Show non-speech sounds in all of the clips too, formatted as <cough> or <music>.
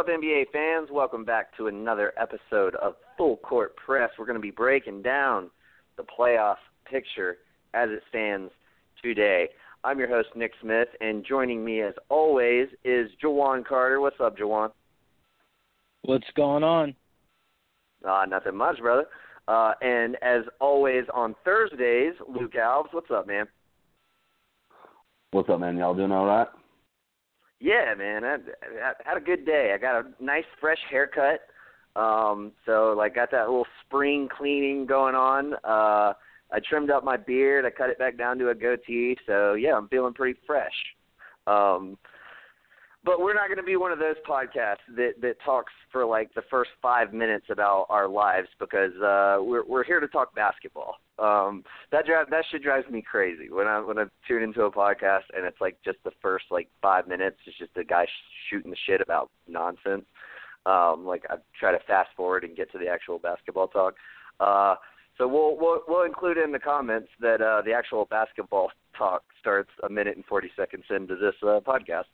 What's up, NBA fans? Welcome back to another episode of Full Court Press. We're going to be breaking down the playoff picture as it stands today. I'm your host, Nick Smith, and joining me as always is Jawan Carter. What's up, Jawan? What's going on? Uh, nothing much, brother. Uh, and as always on Thursdays, Luke Alves. What's up, man? What's up, man? Y'all doing all right? Yeah, man. I, I had a good day. I got a nice fresh haircut. Um, so like got that little spring cleaning going on. Uh I trimmed up my beard, I cut it back down to a goatee, so yeah, I'm feeling pretty fresh. Um but we're not going to be one of those podcasts that that talks for like the first five minutes about our lives because uh, we're we're here to talk basketball. Um, that drive that shit drives me crazy when I when I tune into a podcast and it's like just the first like five minutes is just a guy sh- shooting the shit about nonsense. Um, like I try to fast forward and get to the actual basketball talk. Uh, so we'll we'll we'll include in the comments that uh, the actual basketball <laughs> talk starts a minute and forty seconds into this uh, podcast.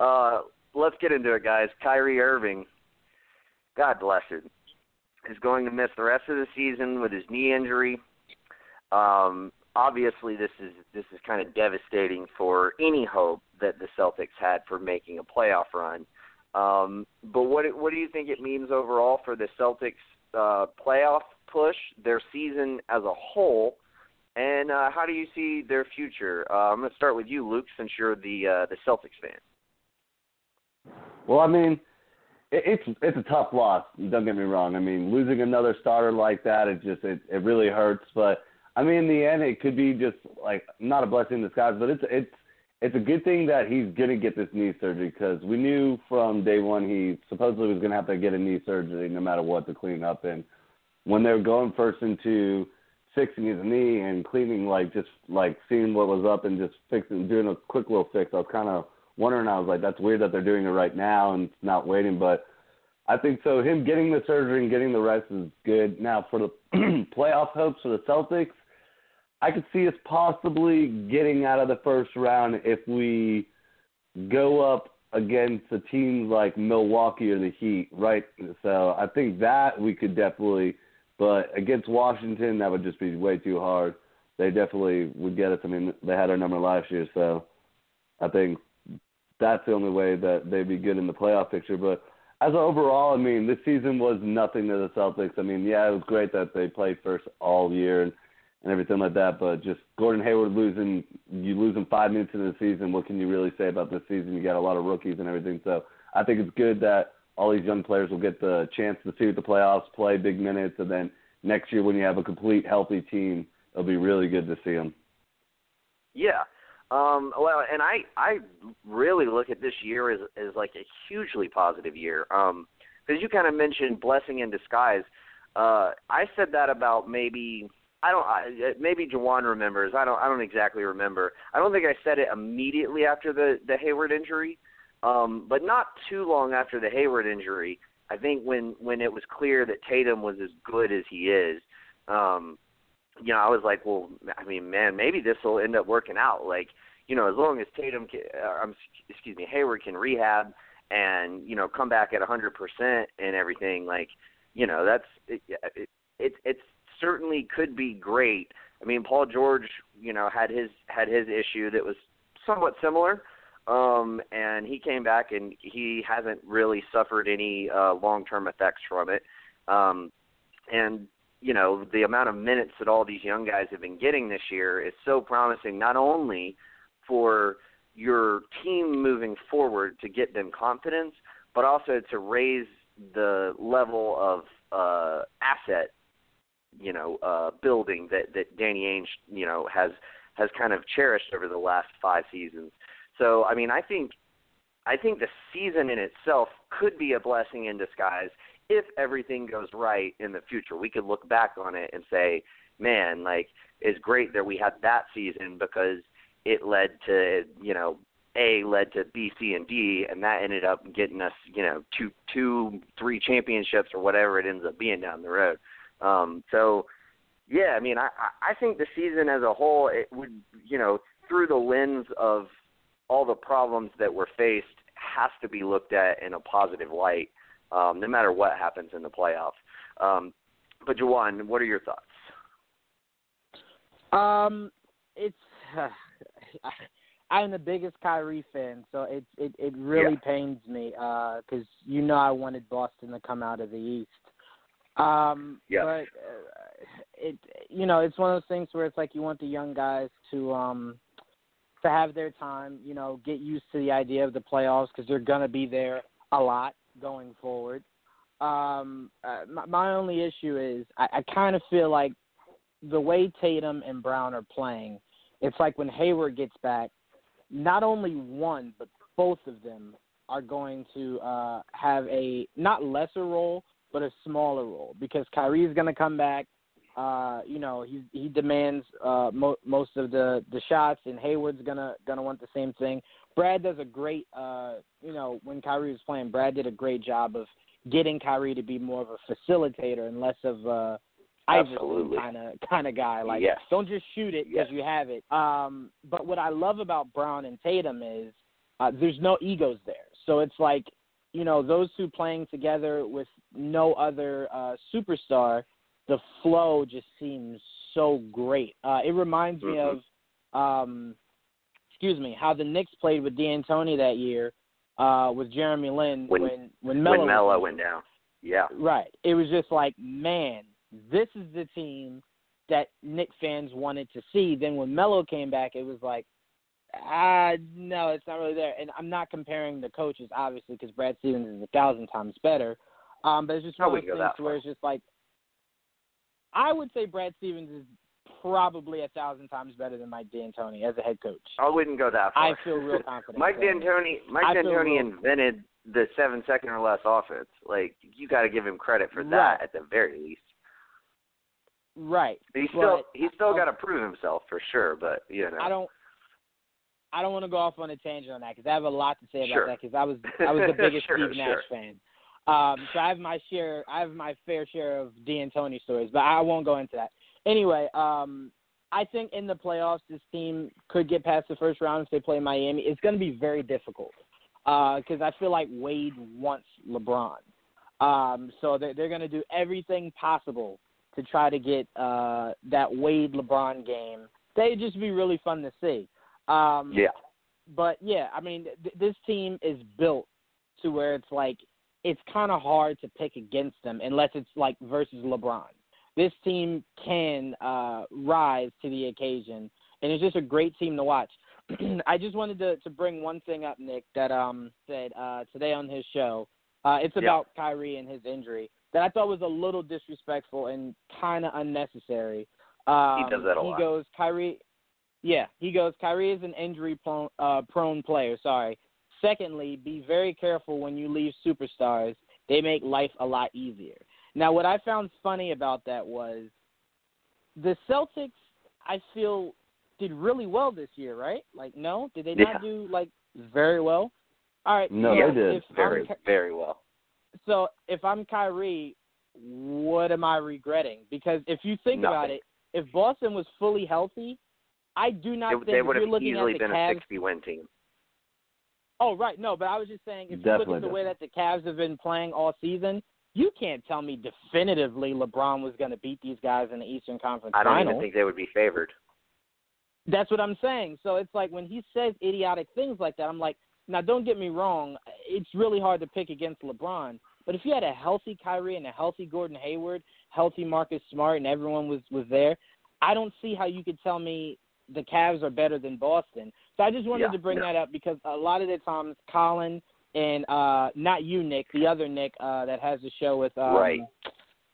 Uh, let's get into it, guys. Kyrie Irving, God bless him, is going to miss the rest of the season with his knee injury. Um, obviously, this is this is kind of devastating for any hope that the Celtics had for making a playoff run. Um, but what what do you think it means overall for the Celtics uh, playoff push, their season as a whole, and uh, how do you see their future? Uh, I'm going to start with you, Luke, since you're the uh, the Celtics fan. Well, I mean, it, it's it's a tough loss. Don't get me wrong. I mean, losing another starter like that, it just it it really hurts. But I mean, in the end, it could be just like not a blessing in disguise, but it's it's it's a good thing that he's gonna get this knee surgery because we knew from day one he supposedly was gonna have to get a knee surgery no matter what to clean up. And when they were going first into fixing his knee and cleaning, like just like seeing what was up and just fixing, doing a quick little fix, I was kind of wondering. I was like, that's weird that they're doing it right now and not waiting. But I think so. Him getting the surgery and getting the rest is good. Now for the <clears throat> playoff hopes for the Celtics, I could see us possibly getting out of the first round if we go up against a team like Milwaukee or the Heat, right? So I think that we could definitely, but against Washington, that would just be way too hard. They definitely would get us. I mean, they had our number last year, so I think that's the only way that they'd be good in the playoff picture. But as overall, I mean, this season was nothing to the Celtics. I mean, yeah, it was great that they played first all year and and everything like that. But just Gordon Hayward losing, you losing five minutes into the season. What can you really say about this season? You got a lot of rookies and everything. So I think it's good that all these young players will get the chance to see the playoffs, play big minutes, and then next year when you have a complete healthy team, it'll be really good to see them. Yeah, um, well, and I I really look at this year as as like a hugely positive year. Um, because you kind of mentioned blessing in disguise. Uh, I said that about maybe I don't I, maybe Jawan remembers. I don't I don't exactly remember. I don't think I said it immediately after the the Hayward injury, um, but not too long after the Hayward injury. I think when when it was clear that Tatum was as good as he is, um, you know, I was like, well, I mean, man, maybe this will end up working out. Like, you know, as long as Tatum, can, uh, um, excuse me, Hayward can rehab and you know come back at a hundred percent and everything, like, you know, that's it, it, it. It's certainly could be great. I mean, Paul George, you know, had his had his issue that was somewhat similar, um, and he came back and he hasn't really suffered any uh, long term effects from it. Um, and you know the amount of minutes that all these young guys have been getting this year is so promising not only for your team moving forward to get them confidence but also to raise the level of uh asset you know uh building that that Danny Ainge you know has has kind of cherished over the last 5 seasons. So I mean I think I think the season in itself could be a blessing in disguise if everything goes right in the future, we could look back on it and say, man, like it's great that we had that season because it led to, you know, A led to B, C, and D, and that ended up getting us, you know, two, two, three championships or whatever it ends up being down the road. Um, so, yeah, I mean, I, I think the season as a whole, it would, you know, through the lens of all the problems that were faced, has to be looked at in a positive light, um, no matter what happens in the playoffs. Um, but Juwan, what are your thoughts? Um, it's uh, <sighs> I'm the biggest Kyrie fan, so it it it really yeah. pains me because uh, you know I wanted Boston to come out of the East. Um, yeah. But uh, it you know it's one of those things where it's like you want the young guys to um to have their time, you know, get used to the idea of the playoffs because they're gonna be there a lot going forward. Um, uh, my, my only issue is I, I kind of feel like the way Tatum and Brown are playing, it's like when Hayward gets back, not only one but both of them are going to uh, have a not lesser role but a smaller role because Kyrie's going to come back. Uh, you know, he he demands uh, mo- most of the the shots, and Hayward's gonna gonna want the same thing. Brad does a great, uh, you know, when Kyrie was playing, Brad did a great job of getting Kyrie to be more of a facilitator and less of a Iverson kind of kind of guy. Like, yes. don't just shoot it because yes. you have it. Um, but what I love about Brown and Tatum is uh, there's no egos there. So it's like, you know, those two playing together with no other uh, superstar, the flow just seems so great. Uh, it reminds mm-hmm. me of, um, excuse me, how the Knicks played with D'Antoni that year uh, with Jeremy Lin when when when Melo, when Melo went down. Yeah. Right. It was just like, man, this is the team that Knick fans wanted to see. Then when Melo came back, it was like, ah, no, it's not really there. And I'm not comparing the coaches, obviously, because Brad Stevens is a thousand times better. Um, but it's just one of those things where it's just like, I would say Brad Stevens is probably a thousand times better than Mike D'Antoni as a head coach. I wouldn't go that far. I feel real confident. <laughs> Mike D'Antoni, Mike I D'Antoni invented the seven second or less offense. Like you got to give him credit for that right. at the very least. Right. But he's but still he's still got to prove himself for sure. But you know, I don't. I don't want to go off on a tangent on that because I have a lot to say about sure. that because I was <laughs> I was the biggest sure, Steve sure. Nash fan. Um, so I have my share I have my fair share of D'Antoni stories, but I won't go into that. Anyway, um, I think in the playoffs this team could get past the first round if they play Miami. It's going to be very difficult because uh, I feel like Wade wants LeBron. Um, so they're, they're going to do everything possible to try to get uh, that Wade LeBron game. They'd just be really fun to see. Um, yeah. But yeah, I mean, th- this team is built to where it's like it's kind of hard to pick against them unless it's like versus LeBron. This team can uh, rise to the occasion, and it's just a great team to watch. <clears throat> I just wanted to, to bring one thing up, Nick, that um said uh, today on his show. Uh, it's about yeah. Kyrie and his injury that I thought was a little disrespectful and kind of unnecessary. Um, he does that a he lot. goes, Kyrie. Yeah, he goes. Kyrie is an injury prone, uh, prone player. Sorry. Secondly, be very careful when you leave superstars. They make life a lot easier. Now, what I found funny about that was the Celtics. I feel did really well this year, right? Like, no, did they not Yeah. do like very well? All right. No, so they did very I'm, very well. so if I'm Kyrie, what am I regretting? Because if you think Nothing. about it, if Boston was fully healthy, I do not They, think they would you're have easily been Cavs. a 60 win team. Oh right, no, but I was just saying if you look at the way that the Cavs have been playing all season, you can't tell me definitively LeBron was going to beat these guys in the Eastern Conference I don't Final. even think they would be favored. That's what I'm saying. So it's like when he says idiotic things like that, I'm like, now don't get me wrong, it's really hard to pick against LeBron. But if you had a healthy Kyrie and a healthy Gordon Hayward, healthy Marcus Smart, and everyone was was there, I don't see how you could tell me the Cavs are better than Boston. So I just wanted Yeah, to bring no. that up because a lot of the times Colin and uh not you Nick, the other Nick uh that has the show with um Right.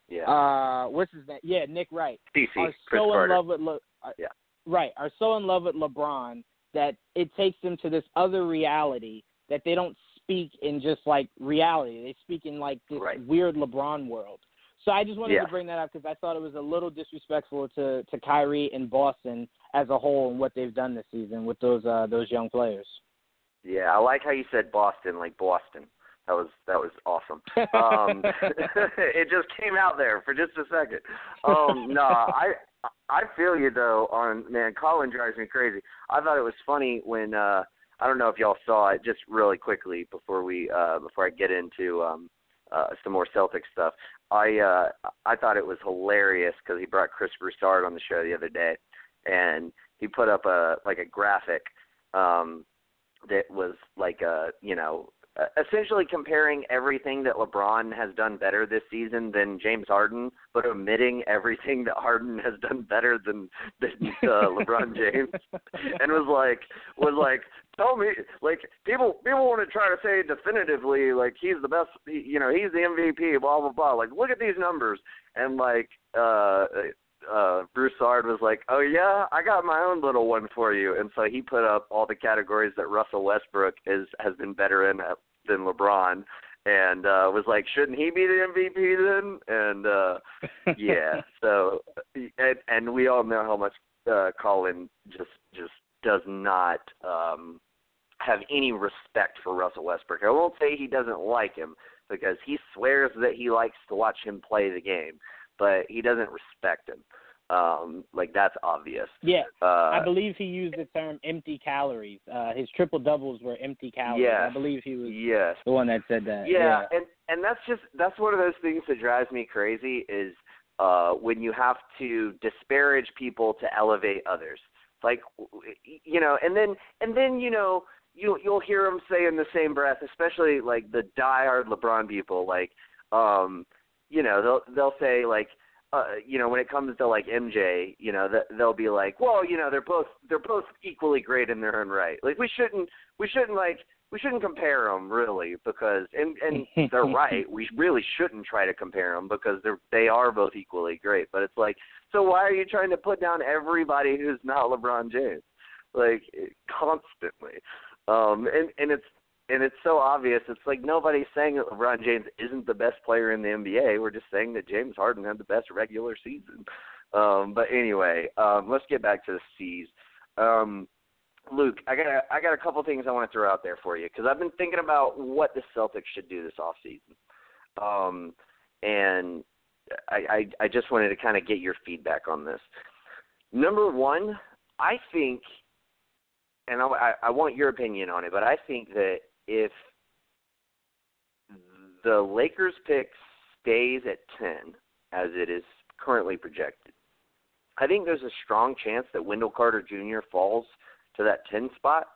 Yeah. uh what's his name? Yeah, Nick Wright DC, are Cris so Carter. in love with Le- are, Yeah. right are so in love with LeBron that it takes them to this other reality that they don't speak in just like reality. They speak in like this Right. weird LeBron world. So I just wanted Yeah. to bring that up because I thought it was a little disrespectful to to Kyrie and Boston as a whole and what they've done this season with those uh those young players. Yeah, I like how you said Boston, like Boston. That was that was awesome. Um, <laughs> <laughs> it just came out there for just a second. Um, no, I I feel you though. On man, Colin drives me crazy. I thought it was funny when uh I don't know if y'all saw it just really quickly before we uh before I get into um uh some more Celtic stuff. I uh I thought it was hilarious cuz he brought Chris Broussard on the show the other day and he put up a like a graphic um that was like a, you know, essentially comparing everything that LeBron has done better this season than James Harden, but omitting everything that Harden has done better than than uh, <laughs> LeBron James, and was like was like tell me like people people want to try to say definitively like he's the best you know he's the MVP blah blah blah like look at these numbers and like uh uh Broussard was like, "Oh yeah, I got my own little one for you," and so he put up all the categories that Russell Westbrook is has been better in uh, than LeBron, and uh was like, "Shouldn't he be the MVP then?" And uh <laughs> yeah, so and, and we all know how much uh Colin just just does not um have any respect for Russell Westbrook. I won't say he doesn't like him because he swears that he likes to watch him play the game but he doesn't respect him. Um, like that's obvious. Yeah, uh, I believe he used the term empty calories. Uh, his triple doubles were empty calories. Yes. I believe he was yes. the one that said that. Yeah, and and that's just that's one of those things that drives me crazy is uh when you have to disparage people to elevate others. Like you know, and then and then you know you you'll hear them say in the same breath, especially like the diehard LeBron people, like um you know they'll they'll say like uh you know when it comes to like MJ you know that they'll be like well you know they're both they're both equally great in their own right. Like we shouldn't we shouldn't like we shouldn't compare them really because and and they're <laughs> right we really shouldn't try to compare them because they're they are both equally great but it's like so why are you trying to put down everybody who's not LeBron James? Like constantly. Um and and it's and it's so obvious. It's like nobody's saying that LeBron James isn't the best player in the NBA. We're just saying that James Harden had the best regular season. Um, but anyway, um, let's get back to the C's. Um, Luke, I got a, I got a couple things I want to throw out there for you because I've been thinking about what the Celtics should do this off season, um, and I, I I just wanted to kind of get your feedback on this. Number one, I think, and I, I want your opinion on it, but I think that if the Lakers pick stays at 10 as it is currently projected, I think there's a strong chance that Wendell Carter Jr. falls to that 10 spot.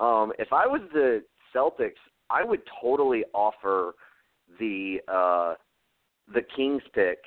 Um, if I was the Celtics, I would totally offer the uh, the Kings pick,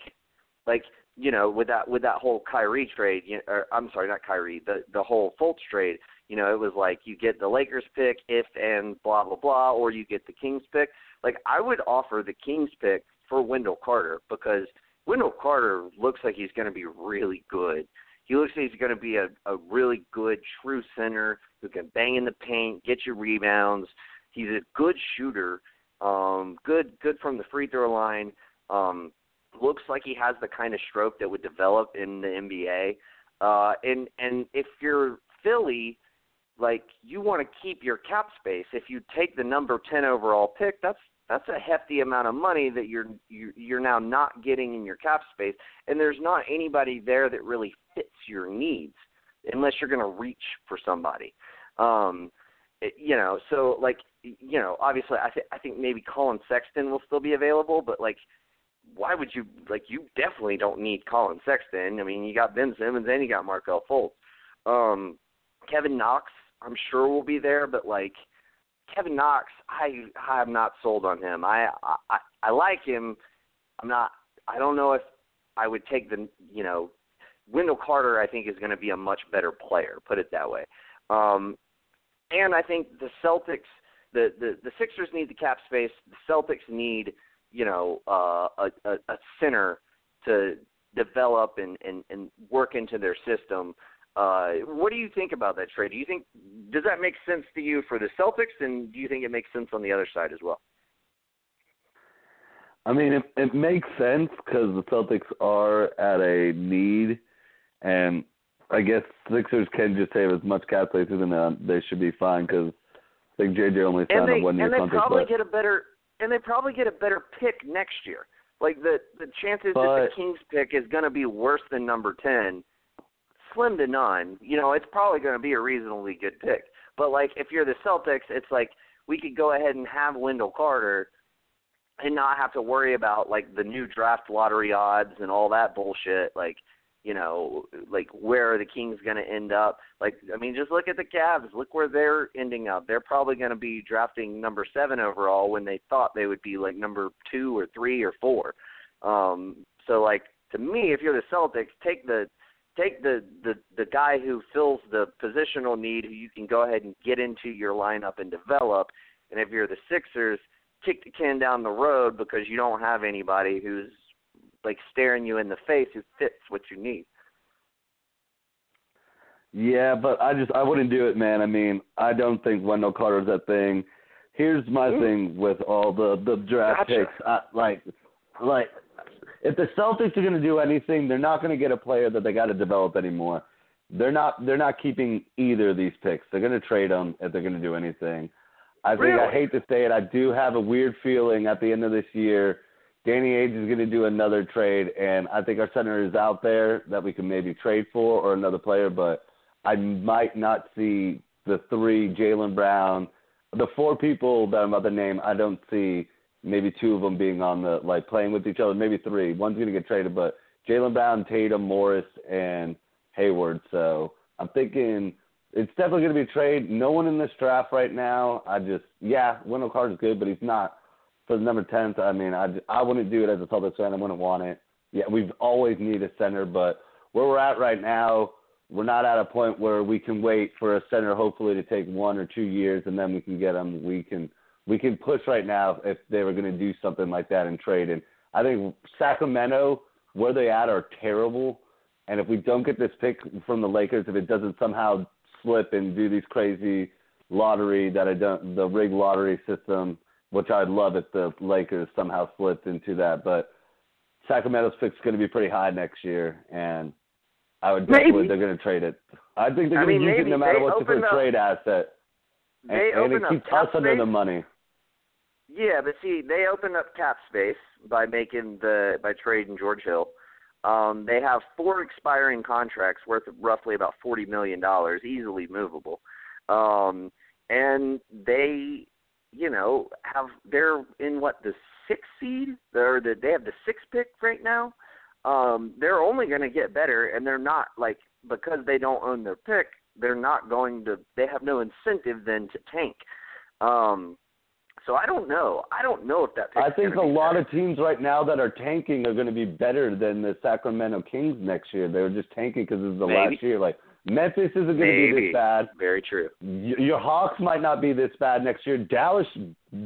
like you know, with that with that whole Kyrie trade. You know, or, I'm sorry, not Kyrie, the the whole Fultz trade you know, it was like you get the Lakers pick if and blah blah blah, or you get the Kings pick. Like I would offer the Kings pick for Wendell Carter because Wendell Carter looks like he's going to be really good. He looks like he's going to be a, a really good true center who can bang in the paint, get you rebounds. He's a good shooter, um, good good from the free throw line. Um, looks like he has the kind of stroke that would develop in the NBA. Uh, and and if you're Philly, like you want to keep your cap space. If you take the number 10 overall pick, that's that's a hefty amount of money that you're you're now not getting in your cap space and there's not anybody there that really fits your needs unless you're going to reach for somebody. Um it, you know, so like you know, obviously I think I think maybe Collin Sexton will still be available, but like why would you like you definitely don't need Collin Sexton. I mean, you got Ben Simmons and you got Markelle Fultz. Um Kevin Knox I'm sure will be there, but like Kevin Knox, I I'm not sold on him. I I I like him. I'm not. I don't know if I would take the you know Wendell Carter. I think is going to be a much better player. Put it that way. Um, and I think the Celtics, the, the the Sixers need the cap space. The Celtics need you know uh, a, a a center to develop and, and and work into their system uh, what do you think about that trade? Do you think does that make sense to you for the Celtics, and do you think it makes sense on the other side as well? I mean, it, it makes sense because the Celtics are at a need, and I guess Sixers can just save as much cap space as. They should be fine because I think JJ only signed they, a one year contract. And they probably but, get a better and they probably get a better pick next year. Like the the chances but, that the Kings pick is going to be worse than number ten slim to none. You know, it's probably going to be a reasonably good pick. But like if you're the Celtics, it's like we could go ahead and have Wendell Carter and not have to worry about like the new draft lottery odds and all that bullshit. Like you know, like where are the Kings going to end up? Like, I mean, just look at the Cavs. Look where they're ending up. They're probably going to be drafting number seven overall when they thought they would be like number two or three or four. Um, so, like to me, if you're the Celtics, take the take the the the guy who fills the positional need, who you can go ahead and get into your lineup and develop. And if you're the Sixers, kick the can down the road because you don't have anybody who's like staring you in the face who fits what you need. Yeah, but I just I wouldn't do it, man. I mean, I don't think Wendell Carter's that thing. Here's my Ooh. thing with all the the draft gotcha. picks. I, like, like if the Celtics are going to do anything, they're not going to get a player that they got to develop anymore. They're not. They're not keeping either of these picks. They're going to trade them if they're going to do anything. I think really? I hate to say it. I do have a weird feeling at the end of this year Danny Ainge is going to do another trade, and I think our center is out there that we can maybe trade for or another player, but I might not see the three Jaylen Brown, the four people that I'm about to name. I don't see maybe two of them being on the like playing with each other. Maybe three. One's going to get traded, but Jaylen Brown, Tatum, Morris, and Hayward. So I'm thinking it's definitely going to be a trade. No one in this draft right now. I just yeah, Wendell Carter's good, but he's not for the number 10th, I mean, I, I wouldn't do it as a Celtics fan. I wouldn't want it. Yeah, we've always need a center, but where we're at right now, we're not at a point where we can wait for a center, hopefully, to take one or two years, and then we can get them. We can we can push right now if they were going to do something like that and trade. And I think Sacramento, where they at, are terrible. And if we don't get this pick from the Lakers, if it doesn't somehow slip and do these crazy lottery that I don't, the rig lottery system which I'd love if the Lakers somehow slipped into that. But Sacramento's pick's going to be pretty high next year, and I would definitely maybe. they're going to trade it. I think they're going to use maybe. it no matter what for a trade asset. They and, and it keeps us under the money. Yeah, but see, they opened up cap space by making the by trading George Hill. Um, they have four expiring contracts worth roughly about forty million dollars, easily movable. Um, and they you know, have they're in what the sixth seed? They're the they have the sixth pick right now. Um, they're only going to get better, and they're not like because they don't own their pick. They're not going to. They have no incentive then to tank. Um, so I don't know. I don't know if that. I think a lot better. of teams right now that are tanking are going to be better than the Sacramento Kings next year. They were just tanking because this is the Maybe. last year. Like Memphis isn't going to be this bad. Very true. Your Hawks might not be this bad next year. Dallas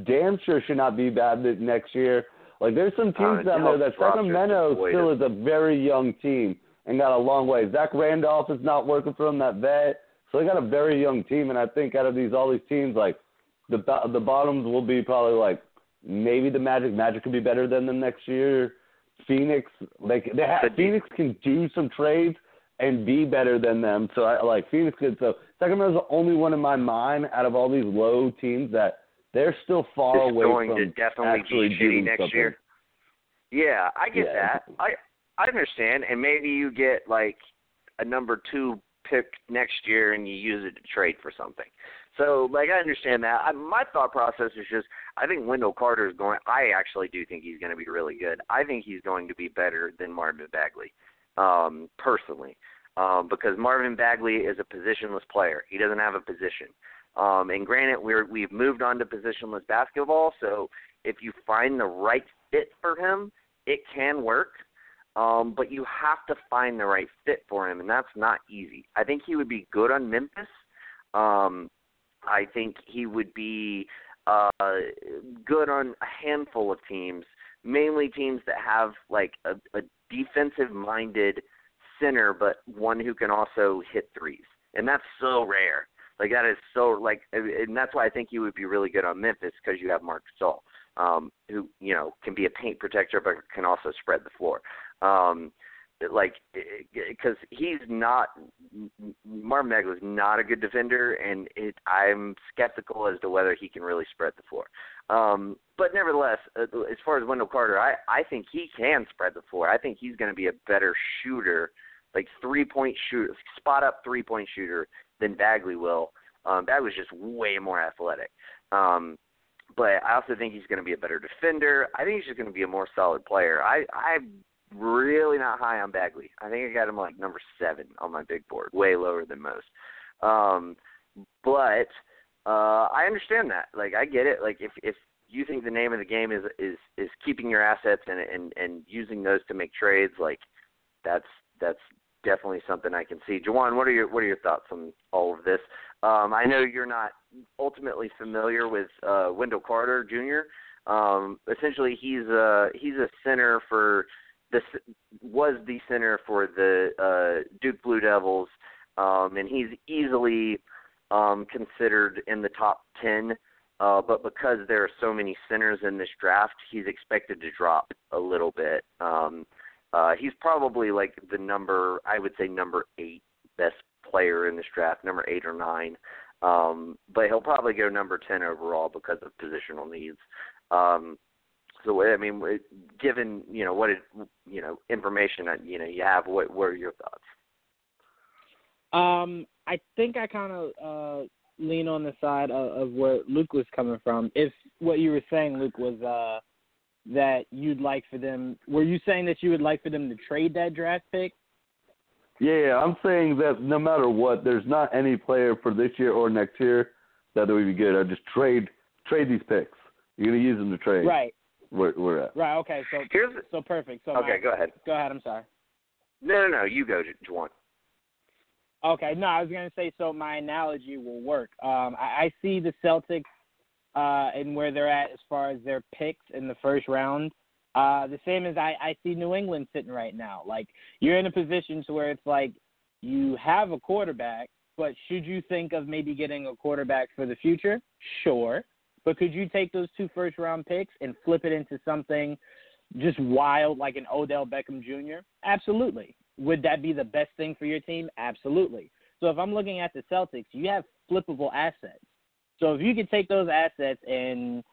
damn sure should not be bad next year. Like there's some teams Uh, down there that Sacramento still is a very young team and got a long way. Zach Randolph is not working for them, that vet. So they got a very young team, and I think out of these all these teams, like the the bottoms will be probably like maybe the Magic. Magic could be better than them next year. Phoenix, like they have, Phoenix can do some trades and be better than them. So I like Phoenix could. So Sacramento's the only one in my mind out of all these low teams that they're still far It's away going from to definitely actually be doing next something. year. Yeah, I get Yeah. that. I I understand, and maybe you get like a number two pick next year and you use it to trade for something. So, like, I understand that. I, my thought process is just, I think Wendell Carter is going. I actually do think he's going to be really good. I think he's going to be better than Marvin Bagley, um, personally, um, because Marvin Bagley is a positionless player. He doesn't have a position. Um, and granted, we're we've moved on to positionless basketball. So, if you find the right fit for him, it can work. Um, but you have to find the right fit for him, and that's not easy. I think he would be good on Memphis. Um, I think he would be uh, good on a handful of teams, mainly teams that have like a, a defensive-minded center, but one who can also hit threes, and that's so rare. Like that is so like, and that's why I think he would be really good on Memphis because you have Marc Gasol, um, who you know can be a paint protector but can also spread the floor. Um, like because he's not Marvin is not a good defender, and it, I'm skeptical as to whether he can really spread the floor. Um, but nevertheless, uh, as far as Wendell Carter, I I think he can spread the floor. I think he's going to be a better shooter, like three point shooter, spot up three point shooter than Bagley will. Um, was just way more athletic. Um, but I also think he's going to be a better defender. I think he's just going to be a more solid player. I I'm really not high on Bagley. I think I got him like number seven on my big board, way lower than most. Um, but uh, I understand that. Like I get it. Like if if you think the name of the game is is is keeping your assets and and and using those to make trades, like that's that's definitely something I can see. Jawan, what are your what are your thoughts on all of this? Um, I know you're not ultimately familiar with uh, Wendell Carter Jr. Um, essentially, he's a he's a center for this was the center for the uh, Duke Blue Devils, um, and he's easily um, considered in the top ten. Uh, but because there are so many centers in this draft, he's expected to drop a little bit. Um, uh, he's probably like the number, I would say, number eight best player in this draft, number eight or nine. Um, but he'll probably go number ten overall because of positional needs. Um, so I mean, given you know what it, you know information that you know you have, what what are your thoughts? Um, I think I kind of uh, lean on the side of, of where Luke was coming from. If what you were saying, Luke, was uh, that you'd like for them, were you saying that you would like for them to trade that draft pick? Yeah, yeah, I'm saying that no matter what, there's not any player for this year or next year that would be good. I just trade trade these picks. You're gonna use them to trade. Right. Where we're at. Right. Okay. So Here's, so perfect. So okay, my, go ahead. Go ahead. I'm sorry. No, no, no. You go, Juwan. Okay, no, I was going to say so. My analogy will work. Um, I, I see the Celtics uh, and where they're at as far as their picks in the first round. Uh, the same as I, I see New England sitting right now. Like you're in a position to where it's like you have a quarterback, but should you think of maybe getting a quarterback for the future? Sure, but could you take those two first round picks and flip it into something just wild like an Odell Beckham Jr.? Absolutely. Would that be the best thing for your team? Absolutely. So if I'm looking at the Celtics, you have flippable assets. So if you could take those assets and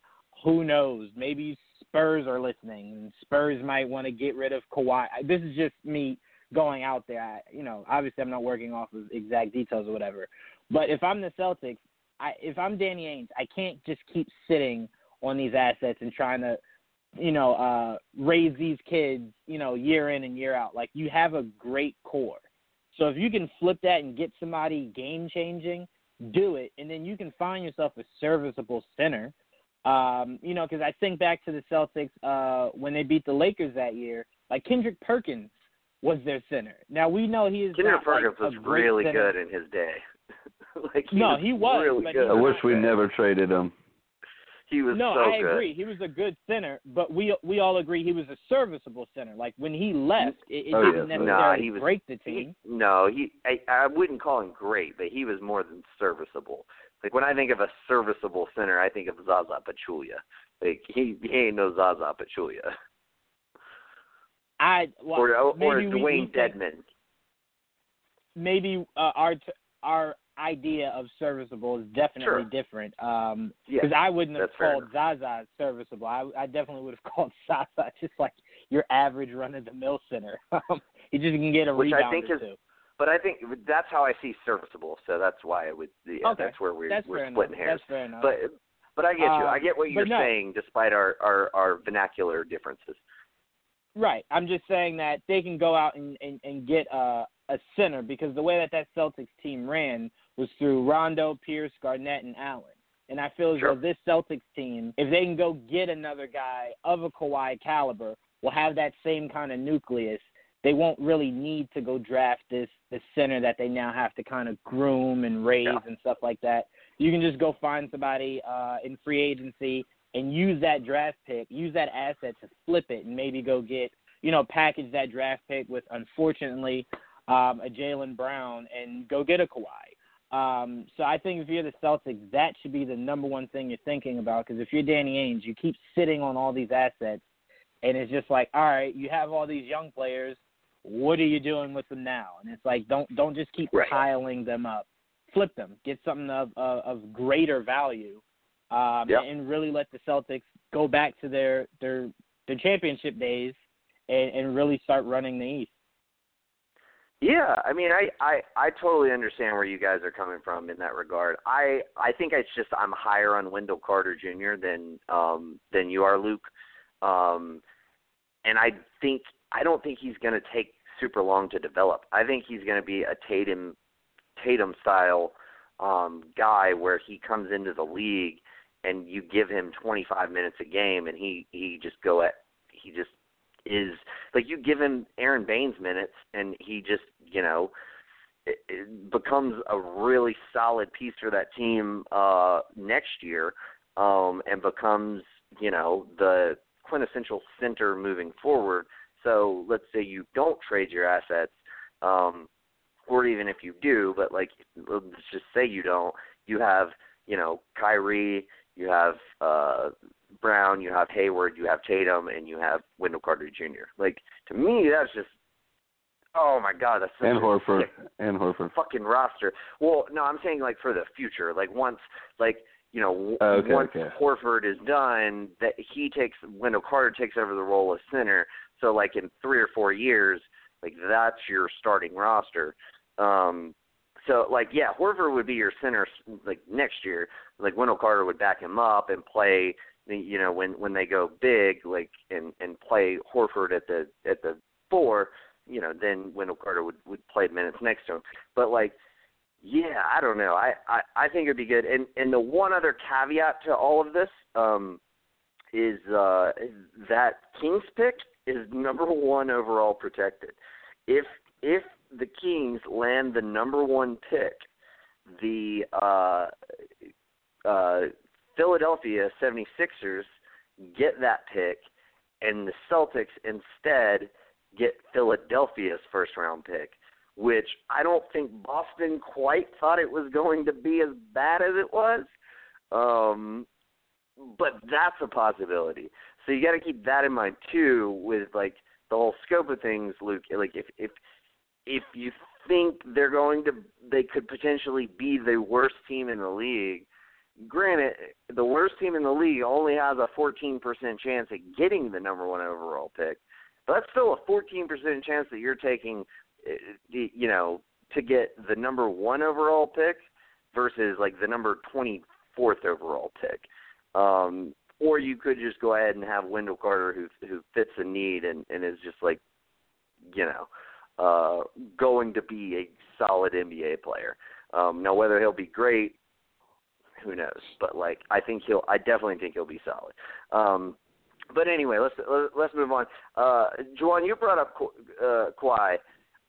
who knows, maybe Spurs are listening and Spurs might want to get rid of Kawhi. This is just me going out there. I, you know, obviously I'm not working off of exact details or whatever. But if I'm the Celtics, I, if I'm Danny Ainge, I can't just keep sitting on these assets and trying to you know, uh, raise these kids, you know, year in and year out. Like you have a great core. So if you can flip that and get somebody game changing, do it, and then you can find yourself a serviceable center. Um, you know, because I think back to the Celtics uh, when they beat the Lakers that year. Like Kendrick Perkins was their center. Now we know he is. Kendrick not, Perkins like, was really center. good in his day. <laughs> like he No, was he was, really but good. he I wish we never traded him. He was no, so I good. agree. He was a good center, but we we all agree he was a serviceable center. Like when he left, it, it Oh, didn't yes. necessarily Nah, he was- break the He, team. no, he. I, I wouldn't call him great, but he was more than serviceable. Like when I think of a serviceable center, I think of Zaza Pachulia. Like he, he ain't no Zaza Pachulia I well, or or maybe we- we Dwayne think- Maybe uh, our t- our idea of serviceable is definitely Sure. different. Um, Yeah, because I wouldn't have called Zaza serviceable. I, I definitely would have <laughs> called Zaza just like your average run of the mill center. <laughs> he just can get a Which I rebound think or is- two. but I think that's how I see serviceable. So that's why I would. Yeah, Okay, that's where we're That's we're splitting enough. hairs. That's fair enough. But but I get you. I Um, get what you're no. saying, despite our our our vernacular differences. Right. I'm just saying that they can go out and, and, and get a, a center because the way that that Celtics team ran was through Rondo, Pierce, Garnett, and Allen. And I feel as Sure. though this Celtics team, if they can go get another guy of a Kawhi caliber, will have that same kind of nucleus. They won't really need to go draft this this center that they now have to kind of groom and raise Yeah. and stuff like that. You can just go find somebody uh, in free agency and use that draft pick, use that asset to flip it and maybe go get, you know, package that draft pick with, unfortunately, um, a Jaylen Brown and go get a Kawhi. Um, so I think if you're the Celtics, that should be the number one thing you're thinking about because if you're Danny Ainge, you keep sitting on all these assets and it's just like, all right, you have all these young players. What are you doing with them now? And it's like, don't don't just keep Right. piling them up. Flip them. Get something of of, of greater value um, Yep. and really let the Celtics go back to their their their championship days and, and really start running the East. Yeah, I mean, I, I I totally understand where you guys are coming from in that regard. I I think it's just I'm higher on Wendell Carter Jr. than um than you are, Luke. Um, and I think I don't think he's going to take super long to develop. I think he's going to be a Tatum Tatum style um guy where he comes into the league and you give him 25 minutes a game and he he just go at he just is like you give him Aron Baynes minutes and he just you know it, it becomes a really solid piece for that team uh next year um and becomes you know the quintessential center moving forward. So let's say you don't trade your assets um or even if you do but like let's just say you don't you have you know Kyrie you have uh Brown, you have Hayward, you have Tatum, and you have Wendell Carter Jr. Like to me, that's just oh my god, that's such and Horford and Horford. fucking roster. Well, no, I'm saying like for the future, like once like you know Oh, okay, once okay. Horford is done, that he takes Wendell Carter takes over the role of center. So like in three or four years, like that's your starting roster. Um, so like yeah, Horford would be your center like next year. Like Wendell Carter would back him up and play you know when when they go big like and and play Horford at the at the four, you know then Wendell Carter would would play minutes next to him. But like yeah, I don't know. I I I think it'd be good. And and the one other caveat to all of this um is uh that Kings pick is number 1 overall protected. If if the Kings land the number 1 pick, the uh uh Philadelphia 76ers get that pick, and the Celtics instead get Philadelphia's first round pick, which I don't think Boston quite thought it was going to be as bad as it was. Um, but that's a possibility. So you got to keep that in mind too, with like the whole scope of things, Luke. Like if if if you think they're going to, they could potentially be the worst team in the league granted, the worst team in the league only has a 14% chance at getting the number one overall pick, but that's still a 14% chance that you're taking, uh, you know, to get the number one overall pick versus like the number 24th overall pick. Um, or you could just go ahead and have Wendell Carter who who fits the need and, and is just like, you know, uh, going to be a solid NBA player. Um, now, whether he'll be great who knows? But like, I think he'll. I definitely think he'll be solid. Um, but anyway, let's let's move on. Uh, Juwan, you brought up uh, Kawhi.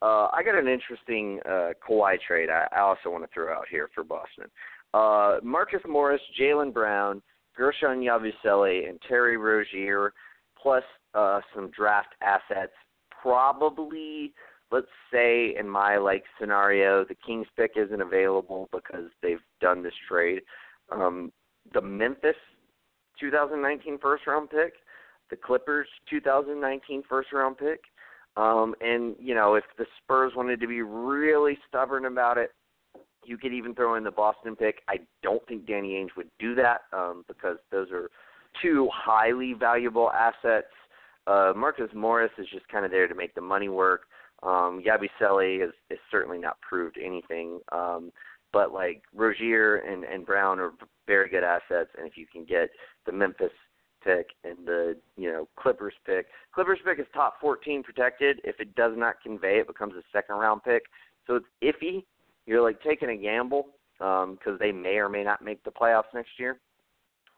Uh, I got an interesting uh, Kawhi trade. I, I also want to throw out here for Boston. Uh, Marcus Morris, Jaylen Brown, Guerschon Yabusele, and Terry Rozier, plus uh, some draft assets. Probably, let's say, in my like scenario, the Kings pick isn't available because they've done this trade. Um, the Memphis 2019 first round pick, the Clippers 2019 first round pick, um, and you know if the Spurs wanted to be really stubborn about it, you could even throw in the Boston pick. I don't think Danny Ainge would do that um, because those are two highly valuable assets. Uh, Marcus Morris is just kind of there to make the money work. Um, Yabusele has, has certainly not proved anything. Um, but like Rozier and, and Brown are very good assets, and if you can get the Memphis pick and the you know Clippers pick, Clippers pick is top 14 protected. If it does not convey, it becomes a second round pick. So it's iffy. You're like taking a gamble because um, they may or may not make the playoffs next year.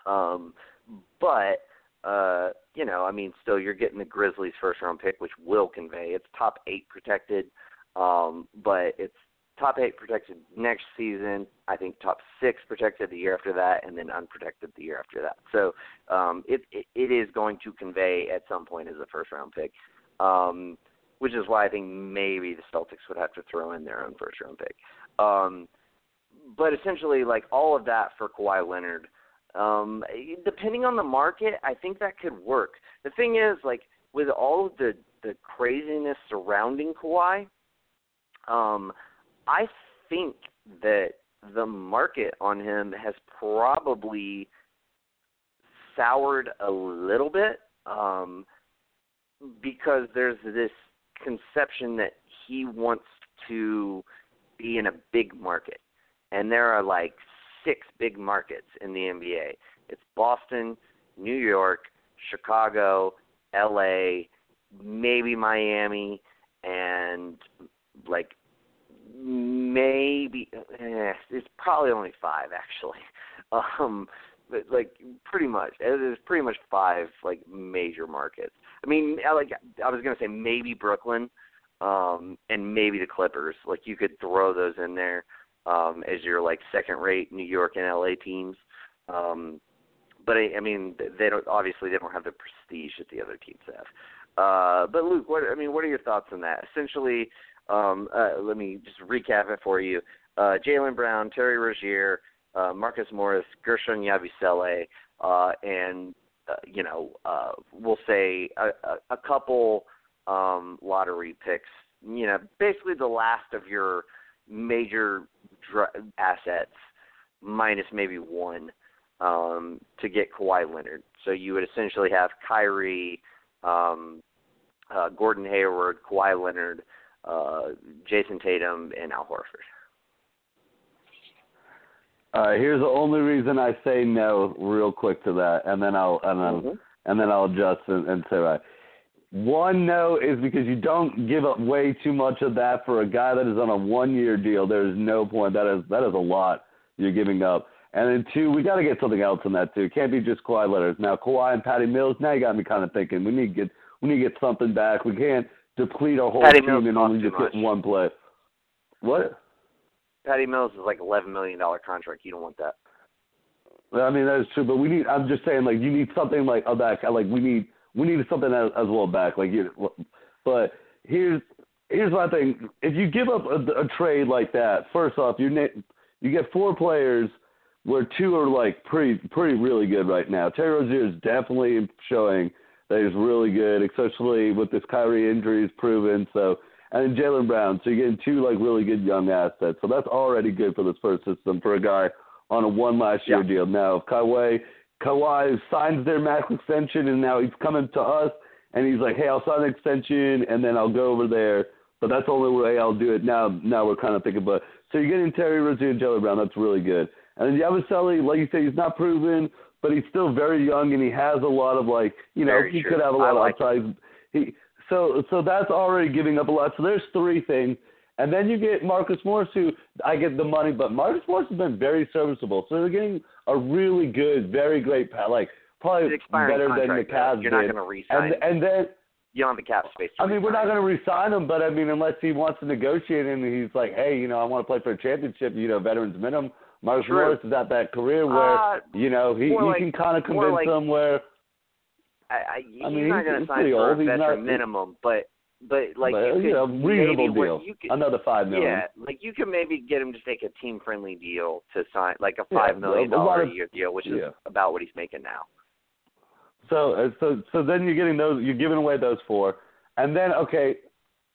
Um, but uh, you know, I mean, still you're getting the Grizzlies first round pick, which will convey. It's top eight protected, um, but it's top eight protected next season. I think top six protected the year after that, and then unprotected the year after that. So um, it, it it is going to convey at some point as a first round pick, um, which is why I think maybe the Celtics would have to throw in their own first round pick. Um, but essentially, like all of that for Kawhi Leonard. Um, depending on the market, I think that could work. The thing is, like with all of the the craziness surrounding Kawhi, um, I think that the market on him has probably soured a little bit um, because there's this conception that he wants to be in a big market, and there are like six big markets in the NBA. It's Boston, New York, Chicago, L.A., maybe Miami, and like maybe eh, it's probably only five actually. <laughs> Um, but like pretty much, there's pretty much five like major markets. I mean, I like I was gonna say maybe Brooklyn, um, and maybe the Clippers. Like you could throw those in there um, as your like second-rate New York and LA teams. Um, but I, I mean, they don't obviously they don't have the prestige that the other teams have. Uh, but Luke, what I mean, what are your thoughts on that? Essentially, um, uh, let me just recap it for you. Uh, Jaylen Brown, Terry Rozier, uh, Marcus Morris, Guerschon Yabusele, uh, and uh, you know, uh, we'll say a, a, a couple um, lottery picks. You know, basically the last of your major dr- assets, minus maybe one, um, to get Kawhi Leonard. So you would essentially have Kyrie, um, uh, Gordon Hayward, Kawhi Leonard, uh, Jayson Tatum, and Al Horford. All right, here's the only reason I say no, real quick to that, and then I'll and then Mhm. and then I'll adjust and, and say right. One no is because you don't give up way too much of that for a guy that is on a one-year deal. There is no point. That is that is a lot you're giving up. And then two, we got to get something else in that too. It can't be just Kawhi Leonard. Now Kawhi and Patty Mills. Now you got me kind of thinking we need to get we need to get something back. We can't deplete our whole Patty team Mills and only just get one play. What? Patty Mills is like eleven million dollar contract. You don't want that. I mean that is true, but we need. I'm just saying, like you need something like of that. Like we need we needed something as, as well back. Like you, but here's here's my thing. If you give up a, a trade like that, first off, you na- you get four players where two are like pretty pretty really good right now. Terry Rozier is definitely showing that he's really good, especially with this Kyrie injury is proven. So and then Jaylen Brown. So you're getting two like really good young assets. So that's already good for this first system for a guy on a one last year Yeah. deal. Now if Kawhi Kawhi signs their max extension and now he's coming to us and he's like, Hey, I'll sign an extension and then I'll go over there. But that's the only way I'll do it. Now now we're kinda thinking but so you're getting Terry Rozier and Jaylen Brown, that's really good. And then Yabusele, like you say, he's not proven, but he's still very young and he has a lot of like you know, Very he true. could have a lot like of upside. He so so that's already giving up a lot. So there's three things. And then you get Marcus Morris, who I get the money, but Marcus Morris has been very serviceable. So they're getting a really good, very great, pa- like probably better than the. Cavs You're not going to re-sign. and and then you don't have the cap space. I mean, we're not going to resign him, but I mean, unless he wants to negotiate and he's like, hey, you know, I want to play for a championship, you know, veterans minimum. Marcus True. Morris is at that career where Uh, you know he you like- can kind of convince like- him where I, I, he's I mean, not going to sign for a veteran not- minimum, but but like but, you could know, reasonable deal, You could, another five million. Yeah, like you can maybe get him to take a team friendly deal to sign like a Yeah, five million a lot dollar a year deal, which is yeah. about what he's making now. So uh, so so then you're getting those you're giving away those four, and then okay,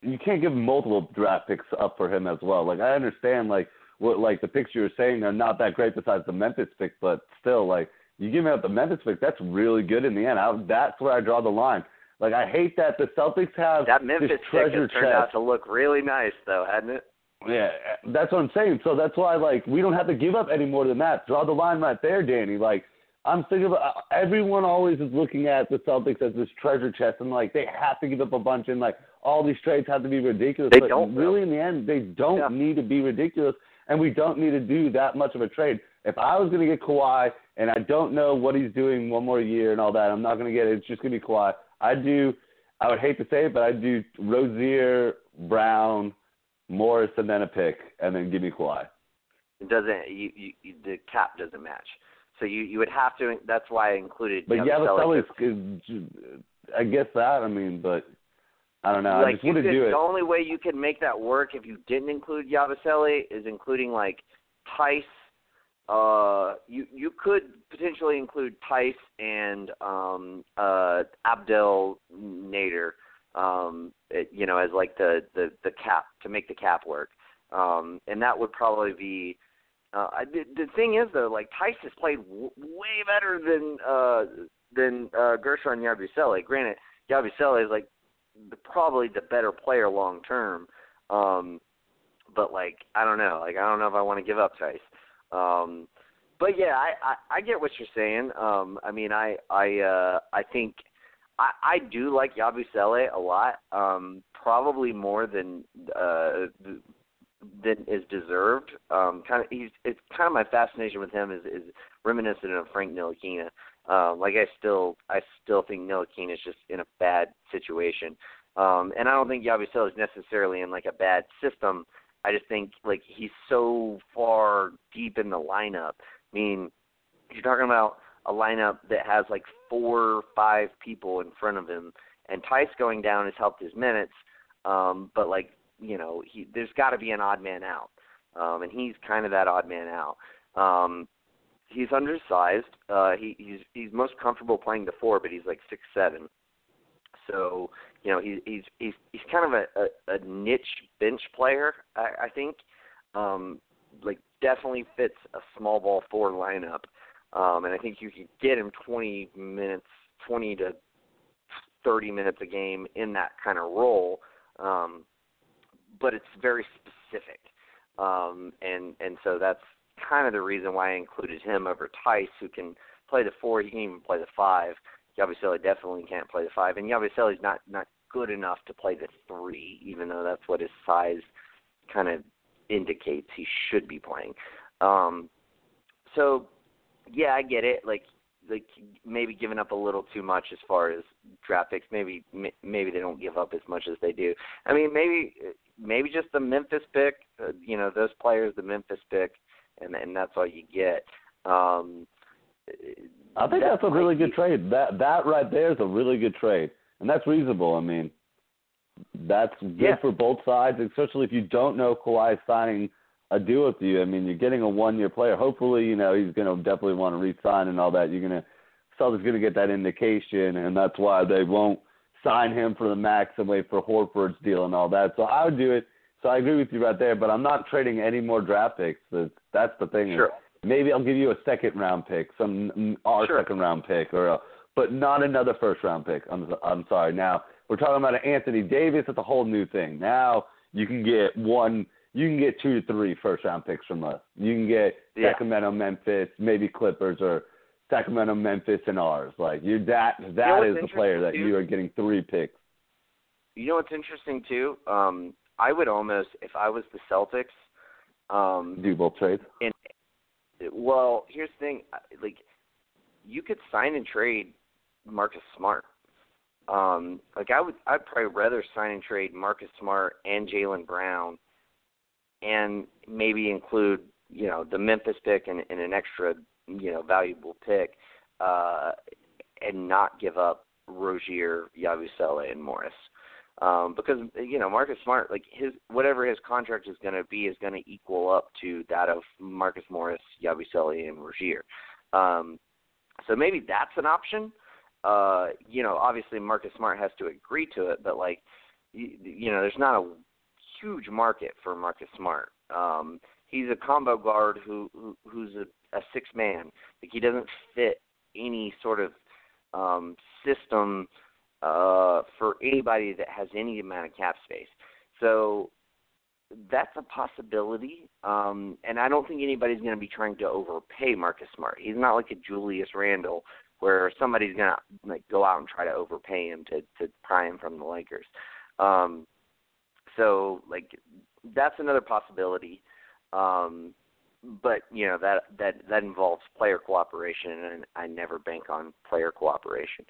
you can't give multiple draft picks up for him as well. Like I understand like what like the picks you were saying are not that great besides the Memphis pick, but still like you give me up the Memphis pick, that's really good in the end. I, that's where I draw the line. Like I hate that the Celtics have That Memphis this treasure has turned chest. out to look really nice, though, hadn't it? Yeah, that's what I'm saying. So that's why, like, we don't have to give up any more than that. Draw the line right there, Danny. Like, I'm thinking about uh, everyone always is looking at the Celtics as this treasure chest, and like they have to give up a bunch, and like all these trades have to be ridiculous. They but don't, really, in the end, they don't Yeah. need to be ridiculous, and we don't need to do that much of a trade. If I was going to get Kawhi, and I don't know what he's doing one more year and all that, I'm not going to get it. It's just going to be Kawhi. I do. I would hate to say it, but I do Rozier, Brown, Morris, and then a pick, and then give me Kawhi. It doesn't. You, you, you, the cap doesn't match. So you you would have to. That's why I included. But Yabusele, Yabusele is, I guess that. I mean, but I don't know. I like just you want to do it. The only way you could make that work if you didn't include Yabusele is including like Theis. Uh, you you could potentially include Theis and um uh Abdel Nader. Um, it, you know, as like the the the cap to make the cap work. Um, and that would probably be. Uh, the, the thing is though, like Theis has played w- way better than uh than uh Guerschon Yabusele. Granted, Yabusele is like the, probably the better player long term. Um, but like I don't know, like I don't know if I want to give up Theis. Um, but yeah, I, I I get what you're saying. Um, I mean, I I uh, I think I I do like Yabusele a lot. Um, probably more than uh than is deserved. Um, kind of he's it's kind of my fascination with him is is reminiscent of Frank Ntilikina. Um, like I still I still think Ntilikina is just in a bad situation. Um, and I don't think Yabusele is necessarily in like a bad system. I just think like he's so far deep in the lineup. I mean, you're talking about a lineup that has like four or five people in front of him, and Theis going down has helped his minutes. Um, but like you know, he there's got to be an odd man out, um, and he's kind of that odd man out. Um, he's undersized. Uh, he, he's he's most comfortable playing the four, but he's like six seven. So you know he, he's he's he's kind of a, a, a niche bench player. I, I think, um, like definitely fits a small ball four lineup, um, and I think you could get him 20 minutes, 20 to 30 minutes a game in that kind of role. Um, but it's very specific, um, and and so that's kind of the reason why I included him over Theis, who can play the four. He can even play the five. Yabusele definitely can't play the five, and Yabusele's not not good enough to play the three, even though that's what his size kind of indicates he should be playing. Um, so, yeah, I get it. Like, like maybe giving up a little too much as far as draft picks. Maybe maybe they don't give up as much as they do. I mean, maybe maybe just the Memphis pick. Uh, you know, those players, the Memphis pick, and and that's all you get. Um, I think that that's a really good trade. That that right there is a really good trade, and that's reasonable. I mean, that's good Yeah. for both sides, especially if you don't know Kawhi signing a deal with you. I mean, you're getting a one-year player. Hopefully, you know he's going to definitely want to re-sign and all that. You're going to Celtics going to get that indication, and that's why they won't sign him for the max and wait for Horford's deal and all that. So I would do it. So I agree with you right there, but I'm not trading any more draft picks. That's, that's the thing. is Sure. Maybe I'll give you a second round pick, some our Sure. second round pick, or a, but not another first round pick. I'm I'm sorry. Now we're talking about an Anthony Davis. It's a whole new thing. Now you can get one. You can get two to three first round picks from us. You can get Yeah. Sacramento, Memphis, maybe Clippers, or Sacramento, Memphis, and ours. Like you, that that what's is the player that interesting, you are getting three picks. You know what's interesting too? Um, I would almost, if I was the Celtics, um, Do both trades. and well, here's the thing: like, you could sign and trade Marcus Smart. Um, like I would, I'd probably rather sign and trade Marcus Smart and Jaylen Brown, and maybe include you know the Memphis pick and, and an extra you know valuable pick, uh, and not give up Rozier, Yabusele, and Morris. Um, because you know Marcus Smart, like his whatever his contract is going to be, is going to equal up to that of Marcus Morris, Yabusele, and Rozier. Um, so maybe that's an option. Uh, you know, obviously Marcus Smart has to agree to it, but like, you, you know, there's not a huge market for Marcus Smart. Um, he's a combo guard who, who who's a, a six man. Like he doesn't fit any sort of um, system uh, for anybody that has any amount of cap space. So that's a possibility. Um, and I don't think anybody's going to be trying to overpay Marcus Smart. He's not like a Julius Randle where somebody's going to like go out and try to overpay him to to pry him from the Lakers. Um, so like that's another possibility. Um, but you know that that that involves player cooperation, and I never bank on player cooperation.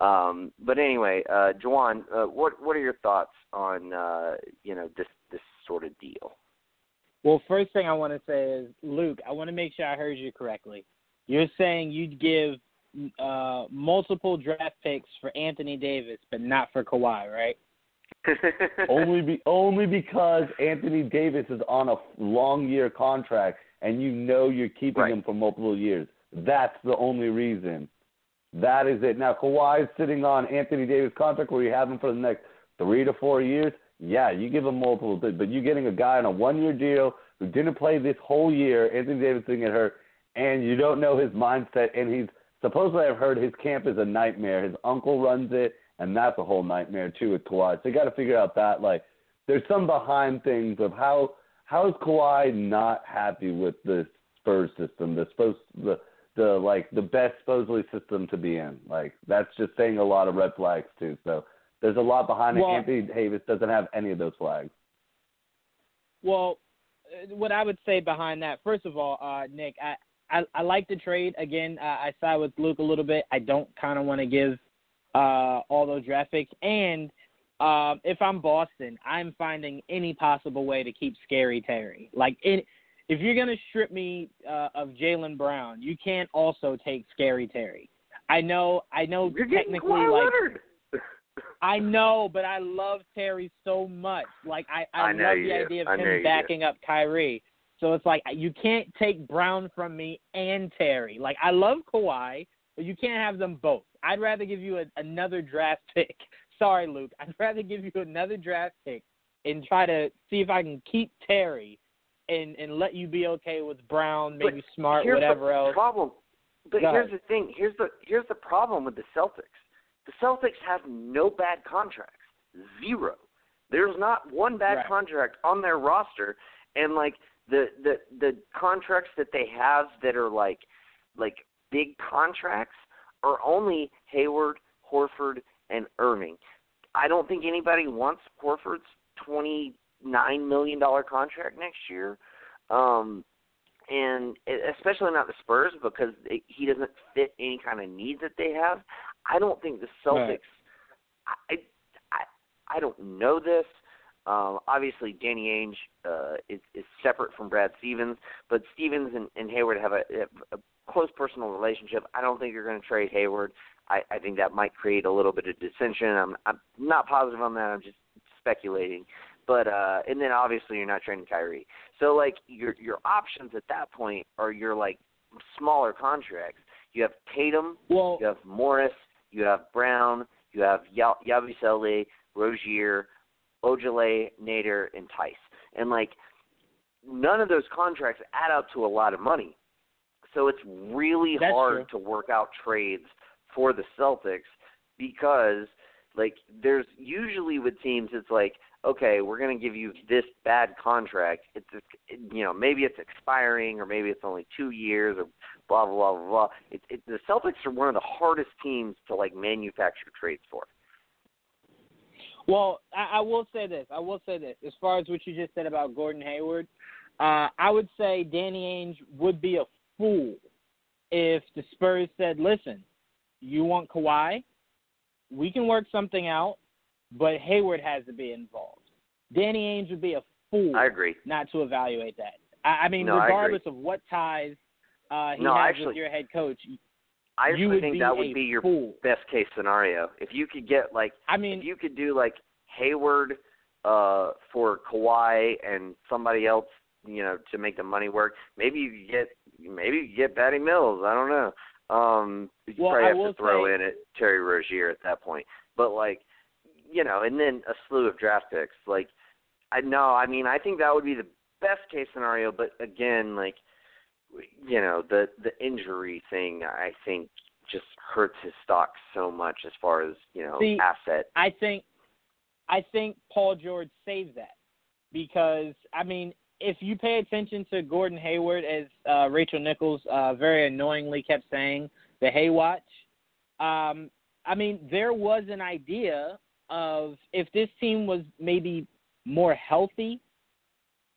Um, but anyway, uh, Juwan, uh, what what are your thoughts on uh, you know this this sort of deal? Well, first thing I want to say is, Luke, I want to make sure I heard you correctly. You're saying you'd give uh, multiple draft picks for Anthony Davis, but not for Kawhi, right? <laughs> only be only because Anthony Davis is on a long year contract and you know you're keeping Right. him for multiple years. That's the only reason. That is it. Now Kawhi is sitting on Anthony Davis contract where you have him for the next three to four years. Yeah, you give him multiple, but but you're getting a guy on a one year deal who didn't play this whole year. Anthony Davis didn't get hurt, and you don't know his mindset. And he's supposedly I've heard his camp is a nightmare. His uncle runs it, and that's a whole nightmare too with Kawhi. So you got to figure out that like there's some behind things of how how is Kawhi not happy with the Spurs system? The supposed the the like the best supposedly system to be in. Like that's just saying a lot of red flags too. So there's a lot behind well, it. Anthony Davis doesn't have any of those flags. Well, uh, what I would say behind that, first of all, uh, Nick, I, I I like the trade. Again, uh, I side with Luke a little bit. I don't kind of want to give uh, all those draft picks, and um, if I'm Boston, I'm finding any possible way to keep Scary Terry. Like, it, if you're gonna strip me uh, of Jaylen Brown, you can't also take Scary Terry. I know, I know, You're technically, like. Leonard. I know, but I love Terry so much. Like I, I, I love the idea of him do. backing up Kyrie. So it's like you can't take Brown from me and Terry. Like I love Kawhi, but you can't have them both. I'd rather give you a, another draft <laughs> pick. Sorry, Luke. I'd rather give you another draft pick and try to see if I can keep Terry and and let you be okay with Brown, maybe But Smart, whatever the else. Problem. But Go here's ahead. the thing. Here's the here's the problem with the Celtics. The Celtics have no bad contracts. Zero. There's not one bad Right. contract on their roster, and like the the the contracts that they have that are like like big contracts are only Hayward, Horford, and Irving. I don't think anybody wants Horford's twenty nine million dollar contract next year. Um, and especially not the Spurs because it, he doesn't fit any kind of needs that they have. I don't think the Celtics. Right. I, I I don't know this. Um, obviously, Danny Ainge uh, is, is separate from Brad Stevens, but Stevens and, and Hayward have a, a close personal relationship. I don't think you're going to trade Hayward. I, I think that might create a little bit of dissension. I'm, I'm not positive on that. I'm just speculating. But uh, and then obviously you're not trading Kyrie. So like your your options at that point are your like smaller contracts. You have Tatum, Well, you have Morris, you have Brown, you have Ya- Yabusele, Rozier, Ojeleye, Nader, and Theis. And like none of those contracts add up to a lot of money. So it's really That's hard true. to work out trades for the Celtics because like there's usually with teams it's like okay we're going to give you this bad contract it's you know maybe it's expiring or maybe it's only 2 years or blah blah blah blah blah it, it, the Celtics are one of the hardest teams to like manufacture trades for Well, I, I will say this. I will say this. As far as what you just said about Gordon Hayward, uh, I would say Danny Ainge would be a fool if the Spurs said, "Listen, you want Kawhi? We can work something out, but Hayward has to be involved." Danny Ainge would be a fool I agree not to evaluate that. I, I mean, No, I regardless of what ties uh, he No, has actually- with your head coach, I actually think that would be your fool. best case scenario if you could get like I mean, if you could do like Hayward uh for Kawhi and somebody else, you know, to make the money work. Maybe you could get maybe you could get Patty Mills. I don't know. Um you Well, probably I have to throw say- in it Terry Rozier at that point. But like you know, and then a slew of draft picks. Like I know, I mean I think that would be the best case scenario, but again, like you know, the the injury thing I think just hurts his stock so much as far as, you know, See, asset I think I think Paul George saved that because I mean, if you pay attention to Gordon Hayward, as uh, Rachel Nichols uh, very annoyingly kept saying, the Haywatch. Um, I mean, there was an idea of if this team was maybe more healthy,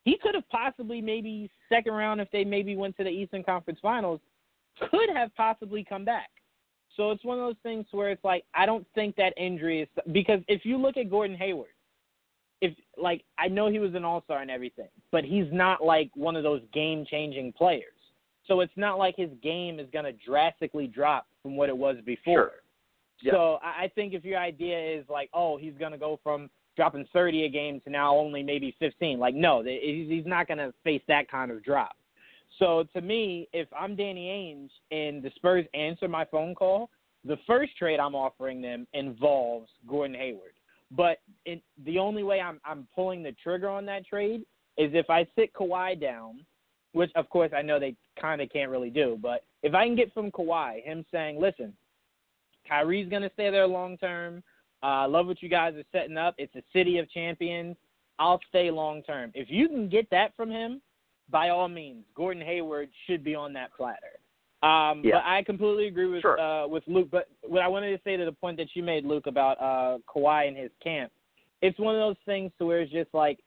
he could have possibly maybe second round if they maybe went to the Eastern Conference Finals, could have possibly come back. So it's one of those things where it's like I don't think that injury is because if you look at Gordon Hayward, if like I know he was an all star and everything, but he's not like one of those game changing players. So it's not like his game is gonna drastically drop from what it was before. Sure. So I think if your idea is like, oh, he's gonna go from dropping 30 a game to now only maybe 15, like no, he's not gonna face that kind of drop. So to me, if I'm Danny Ainge and the Spurs answer my phone call, the first trade I'm offering them involves Gordon Hayward. But it, the only way I'm I'm pulling the trigger on that trade is if I sit Kawhi down, which of course I know they kind of can't really do. But if I can get from Kawhi him saying, "Listen, Kyrie's gonna stay there long term. Uh, I love what you guys are setting up. It's a city of champions. I'll stay long term. If you can get that from him, by all means, Gordon Hayward should be on that platter. Um, yeah. But I completely agree with sure. uh, with Luke. But what I wanted to say to the point that you made, Luke, about uh, Kawhi and his camp, it's one of those things to where it's just like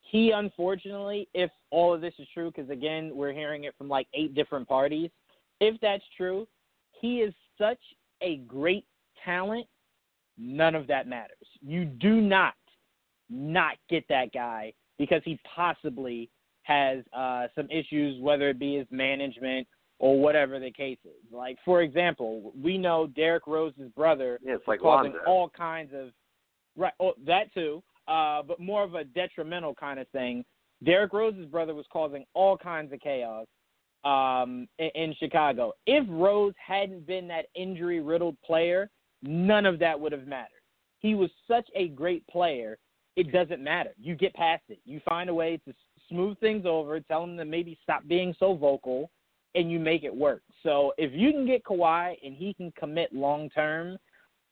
he, unfortunately, if all of this is true, because again, we're hearing it from like eight different parties. If that's true, he is such a great talent. None of that matters. You do not not get that guy because he possibly has uh, some issues, whether it be his management or whatever the case is. Like for example, we know Derrick Rose's brother yeah, it's like causing Lonzo. all kinds of right. Oh, that too, uh, but more of a detrimental kind of thing. Derrick Rose's brother was causing all kinds of chaos um, in, in Chicago. If Rose hadn't been that injury riddled player, none of that would have mattered. He was such a great player. It doesn't matter. You get past it. You find a way to smooth things over, tell him to maybe stop being so vocal, and you make it work. So if you can get Kawhi and he can commit long term,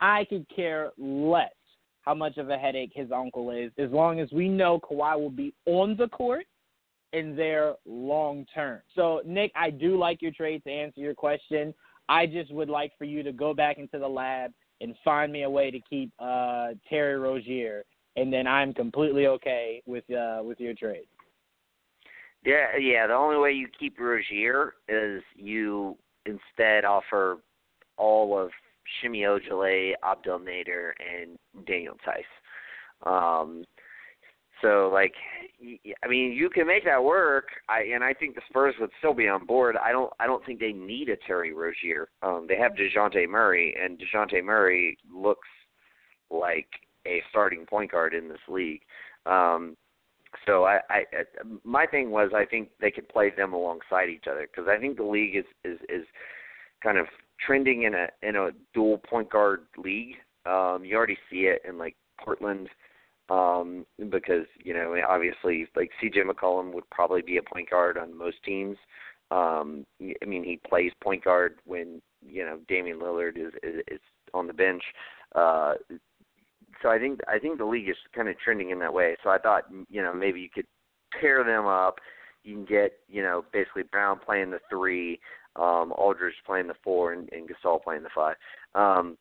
I could care less how much of a headache his uncle is, as long as we know Kawhi will be on the court and there long term. So Nick, I do like your trade to answer your question. I just would like for you to go back into the lab and find me a way to keep uh, Terry Rozier, and then I'm completely okay with uh, with your trade. Yeah, yeah. The only way you keep Rozier is you instead offer all of Semi Ojeleye, Abdel Nader, and Daniel Theis. Um, so, like, I mean, you can make that work. I and I think the Spurs would still be on board. I don't. I don't think they need a Terry Rozier. Um, they have Dejounte Murray, and Dejounte Murray looks like a starting point guard in this league. Um, so I, I, my thing was I think they could play them alongside each other because I think the league is is is kind of trending in a in a dual point guard league. Um, you already see it in like Portland um, because you know obviously like CJ McCollum would probably be a point guard on most teams. Um, I mean he plays point guard when you know Damian Lillard is is, is on the bench. Uh, so I think I think the league is kind of trending in that way. So I thought you know maybe you could pair them up. You can get you know basically Brown playing the three, um, Aldridge playing the four, and, and Gasol playing the five. Um,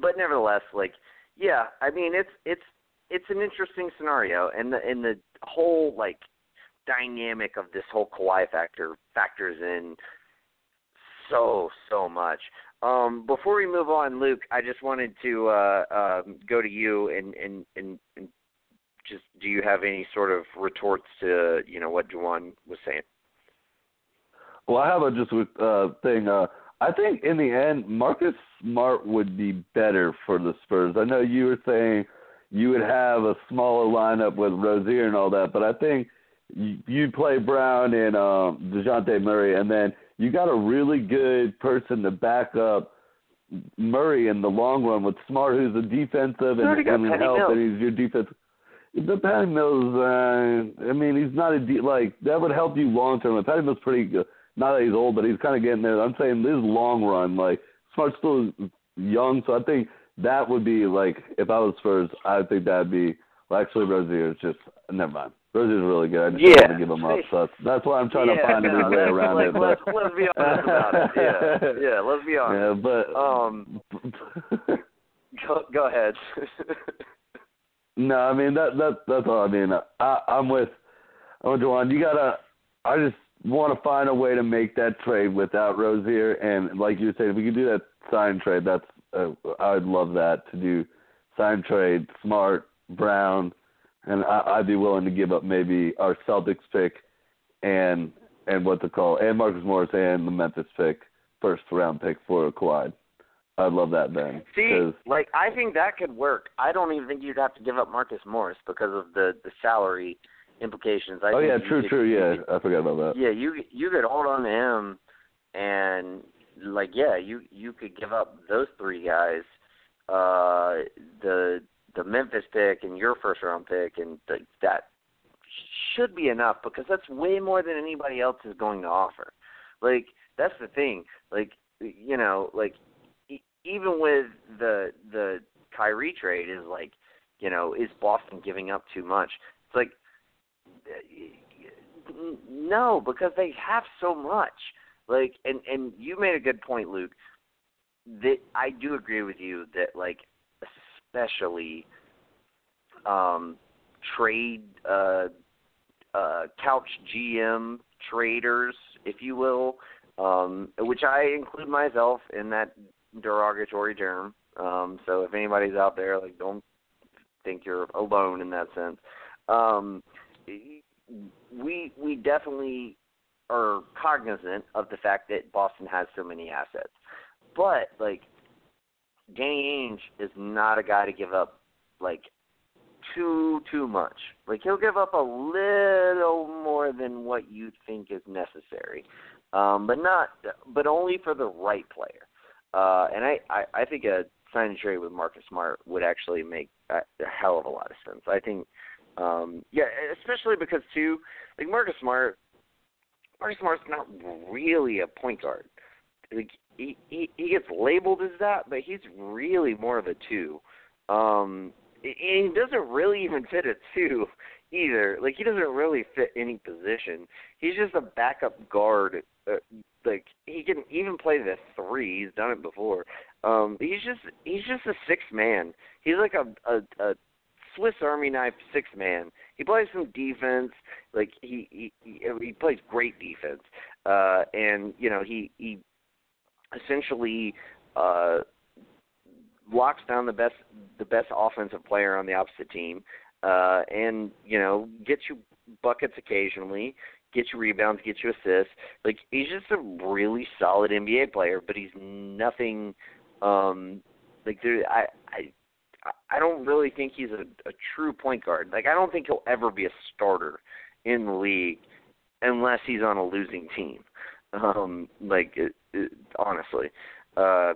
but nevertheless, like yeah, I mean it's it's it's an interesting scenario, and the and the whole like dynamic of this whole Kawhi factor factors in so so much. Um, before we move on, Luke, I just wanted to uh, uh, go to you and, and, and, and just do you have any sort of retorts to you know what Juwan was saying? Well, I have a just uh, thing. Uh, I think in the end, Marcus Smart would be better for the Spurs. I know you were saying you would have a smaller lineup with Rozier and all that, but I think you'd play Brown and um, Dejounte Murray, and then you got a really good person to back up Murray in the long run with Smart, who's a defensive and, and help, Mills. and he's your defense. The Patty Mills, uh, I mean, he's not a de- like that would help you long term. And Patty Mills pretty good. Not that he's old, but he's kind of getting there. I'm saying this long run, like Smart's still young, so I think that would be like if I was Spurs, I would think that'd be. Well, actually, Rozier is just never mind. Rozier's really good. I just Yeah. want to give him up. So that's, that's why I'm trying yeah, to find a no, way around let's, it. But, Let's, let's be honest about it. Yeah, <laughs> yeah. Let's be honest. Yeah, but Um, <laughs> go, go ahead. <laughs> no, I mean that that that's all. I mean, I, I'm with I'm with Juwan. You gotta. I just want to find a way to make that trade without Rozier, and like you said, if we could do that sign trade, that's uh, I would love that to do sign trade, Smart, Brown, and I, I'd be willing to give up maybe our Celtics pick and and what to call and Marcus Morris and the Memphis pick, first round pick for Kawhi. I'd love that then. See, like I think that could work. I don't even think you'd have to give up Marcus Morris because of the the salary implications. I oh yeah, true, could- true. Yeah, could- I forgot about that. yeah, you you could hold on to him, and like yeah, you you could give up those three guys, uh, the the Memphis pick and your first round pick, and the, that should be enough because that's way more than anybody else is going to offer. Like that's the thing. Like you know, like even with the the Kyrie trade is like, you know, is Boston giving up too much? It's like no, because they have so much. Like, and and you made a good point, Luke. That I do agree with you that like, especially um, trade uh, uh, couch GM traders, if you will, um, which I include myself in that derogatory term. Um, so if anybody's out there, like, don't think you're alone in that sense. Um, we we definitely are cognizant of the fact that Boston has so many assets, but like Danny Ainge is not a guy to give up like too too much. Like he'll give up a little more than what you think is necessary, um, but not but only for the right player. Uh, and I, I I think a sign and trade with Marcus Smart would actually make a, hell of a lot of sense. I think um, yeah, especially because too, like Marcus Smart, Marcus Smart's not really a point guard. Like he he, he gets labeled as that, but he's really more of a two. Um, and he doesn't really even fit a two either. Like he doesn't really fit any position. He's just a backup guard. Uh, like he can even play the three. He's done it before. Um, he's just he's just a six man. He's like a a, a Swiss Army knife six man. He plays some defense, like he he he, he plays great defense, uh, and you know he he essentially uh, locks down the best the best offensive player on the opposite team, uh, and you know gets you buckets occasionally, get you rebounds, get you assists. Like he's just a really solid NBA player, but he's nothing. Um, like there, I I I don't really think he's a, a true point guard. Like I don't think he'll ever be a starter in the league unless he's on a losing team. Um, like it, it, honestly, uh,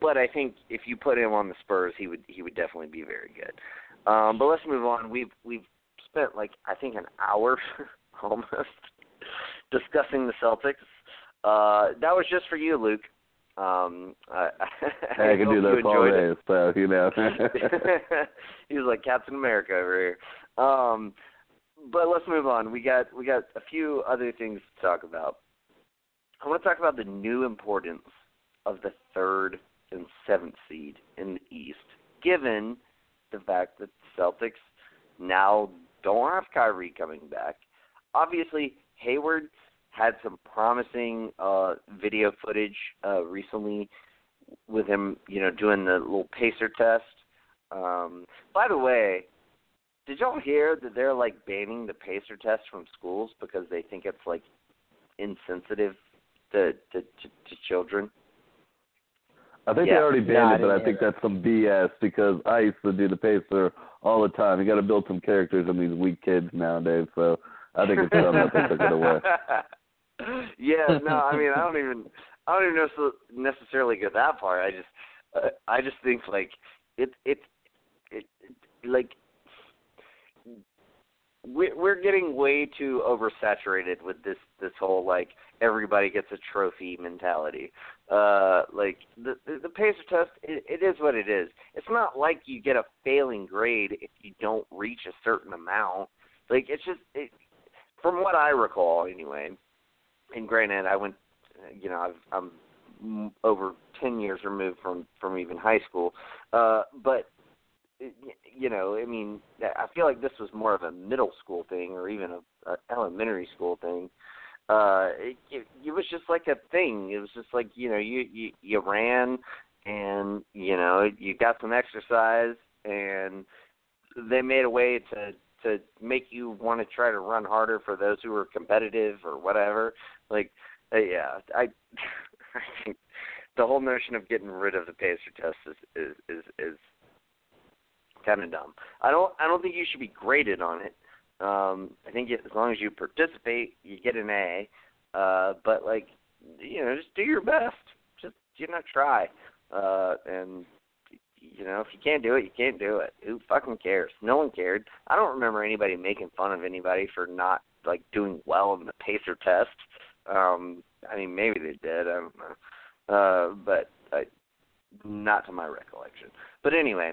but I think if you put him on the Spurs, he would he would definitely be very good. Um, but let's move on. We've we've spent like I think an hour <laughs> almost discussing the Celtics. Uh, that was just for you, Luke. Um, I, <laughs> I, I can do that all day, so you know. <laughs> he was like Captain America over here. Um, but let's move on. We got we got a few other things to talk about. I want to talk about the new importance of the third and seventh seed in the East, given the fact that the Celtics now don't have Kyrie coming back. Obviously, Hayward had some promising uh, video footage uh, recently with him, you know, doing the little pacer test. Um, by the way, did y'all hear that they're like banning the pacer test from schools because they think it's like insensitive to to, to, to children? I think Yeah. they already banned No, it, but I think hear that's some BS because I used to do the pacer all the time. You got to build some characters in these weak kids nowadays, so I think it's dumb that they took it away. <laughs> yeah, no, I mean, I don't <laughs> even, I don't even necess- necessarily get that far. I just, uh, I just think like it, it, it, like we're we're getting way too oversaturated with this this whole like everybody gets a trophy mentality. Uh, like the the, the pacer test, it, it is what it is. It's not like you get a failing grade if you don't reach a certain amount. Like it's just it, from what I recall anyway. And granted, I went, you know, I've, I'm over ten years removed from from even high school, uh, but you know, I mean, I feel like this was more of a middle school thing or even a, a elementary school thing. Uh, it, it, it was just like a thing. It was just like you know, you you, you ran and you know you got some exercise and they made a way to to make you want to try to run harder for those who are competitive or whatever. Like, uh, yeah, I <laughs> I think the whole notion of getting rid of the pacer test is is is, is kind of dumb. I don't I don't think you should be graded on it. Um, I think as long as you participate, you get an A. Uh, but like, you know, just do your best. Just you know, try. Uh, and you know, if you can't do it, you can't do it. Who fucking cares? No one cared. I don't remember anybody making fun of anybody for not like doing well in the pacer test. Um, I mean, maybe they did. I don't know. Uh, but I, not to my recollection. But anyway,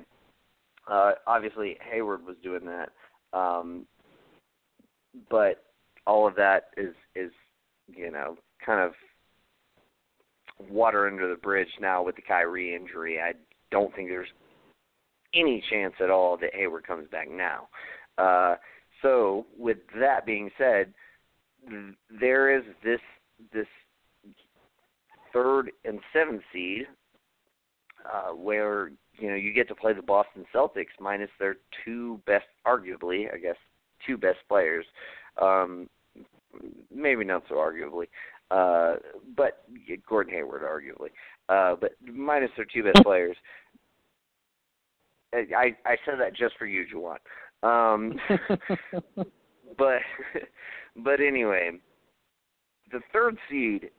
Uh, obviously, Hayward was doing that, um, but all of that is is you know kind of water under the bridge now with the Kyrie injury. I don't think there's any chance at all that Hayward comes back now. Uh, so, with that being said, th- there is this this third and seventh seed uh, where you know you get to play the Boston Celtics minus their two best, arguably, I guess, two best players. Um, maybe not so arguably, uh, but Gordon Hayward, arguably, uh, but minus their two best players. I I said that just for you, Juwan. Um, <laughs> but <laughs> but anyway, the third seed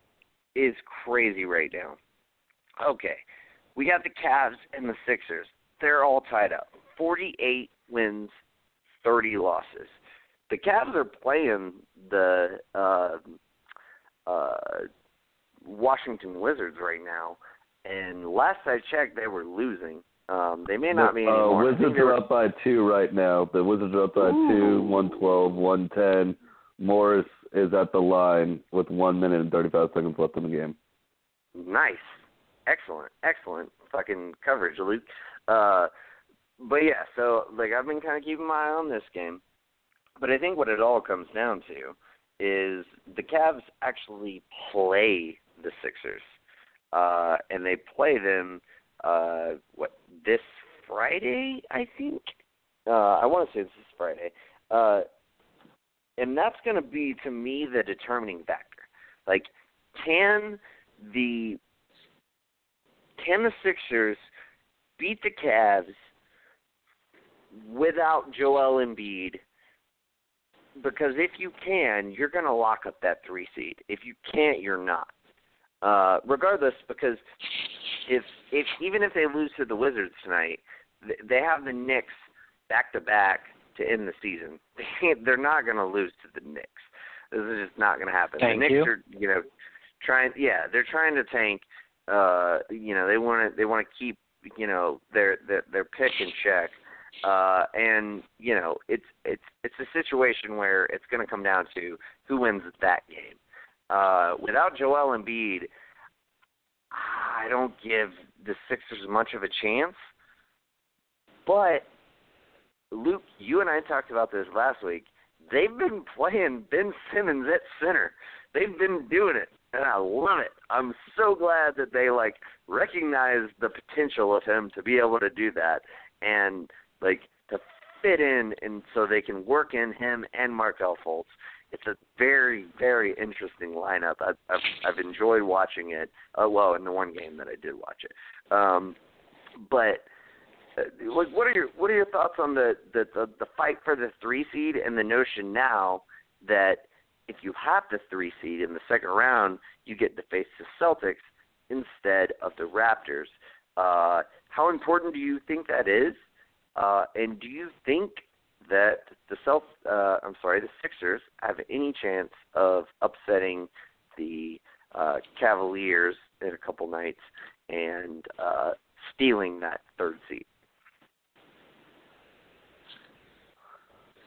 is crazy right now. Okay, we have the Cavs and the Sixers. They're all tied up. 48 wins, 30 losses. The Cavs are playing the uh, uh, Washington Wizards right now, and last I checked, they were losing. Um, they may not be uh, anymore. Wizards are up by two right now. The Wizards are up by Ooh. two, one twelve, one ten. Morris is at the line with one minute and thirty five seconds left in the game. Nice. Excellent. Excellent fucking coverage, Luke. Uh but yeah, so like I've been kind of keeping my eye on this game. But I think what it all comes down to is the Cavs actually play the Sixers. Uh and they play them uh what this Friday, I think. Uh I want to say this is Friday. Uh and that's going to be to me the determining factor. Like can the can the Sixers beat the Cavs without Joel Embiid? Because if you can, you're going to lock up that three seed. If you can't, you're not. Uh, regardless, because if if even if they lose to the Wizards tonight, th- they have the Knicks back to back to end the season. <laughs> They're not going to lose to the Knicks. This is just not going to happen. Thank the Knicks you. are, you know, trying. Yeah, they're trying to tank. Uh, you know, they want to they want to keep you know their their their pick in check. Uh, and you know, it's it's it's a situation where it's going to come down to who wins that game. Uh, without Joel Embiid, I don't give the Sixers much of a chance. But Luke, you and I talked about this last week. They've been playing Ben Simmons at center. They've been doing it, and I love it. I'm so glad that they like recognize the potential of him to be able to do that and like to fit in, and so they can work in him and Markelle Fultz. It's a very, very interesting lineup. I've, I've, I've enjoyed watching it. Uh, well, in the one game that I did watch it, um, but uh, like, what are your what are your thoughts on the, the the the fight for the three seed and the notion now that if you have the three seed in the second round, you get to face the Celtics instead of the Raptors. Uh, how important do you think that is? Uh, and do you think that the self uh, I'm sorry, the Sixers have any chance of upsetting the uh, Cavaliers in a couple nights and uh, stealing that third seat.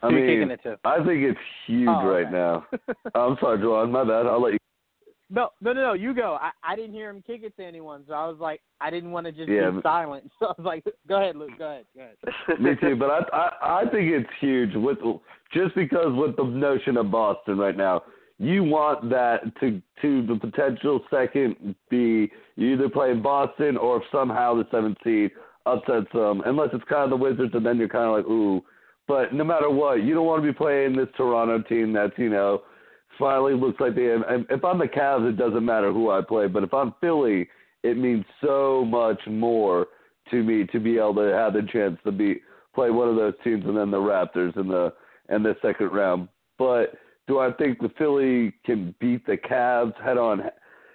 I Who mean, kicking it to? I think it's huge Oh, right okay. now. <laughs> I'm sorry, Joanne. My bad. I'll let you. No, no, no, no. You go. I, I didn't hear him kick it to anyone, so I was like, I didn't want to just Yeah, be but- silent. <laughs> So I was like, go ahead, Luke. Go ahead. Go ahead. <laughs> Me too, but I, I I think it's huge with just because with the notion of Boston right now, you want that to to the potential second be you either play in Boston or if somehow the seventh seed upsets them, unless it's kind of the Wizards, and then you're kind of like ooh. But no matter what, you don't want to be playing this Toronto team that's you know finally looks like they. And if I'm the Cavs, it doesn't matter who I play, but if I'm Philly, it means so much more to me to be able to have the chance to be play one of those teams and then the Raptors in the in the second round. But do I think the Philly can beat the Cavs head on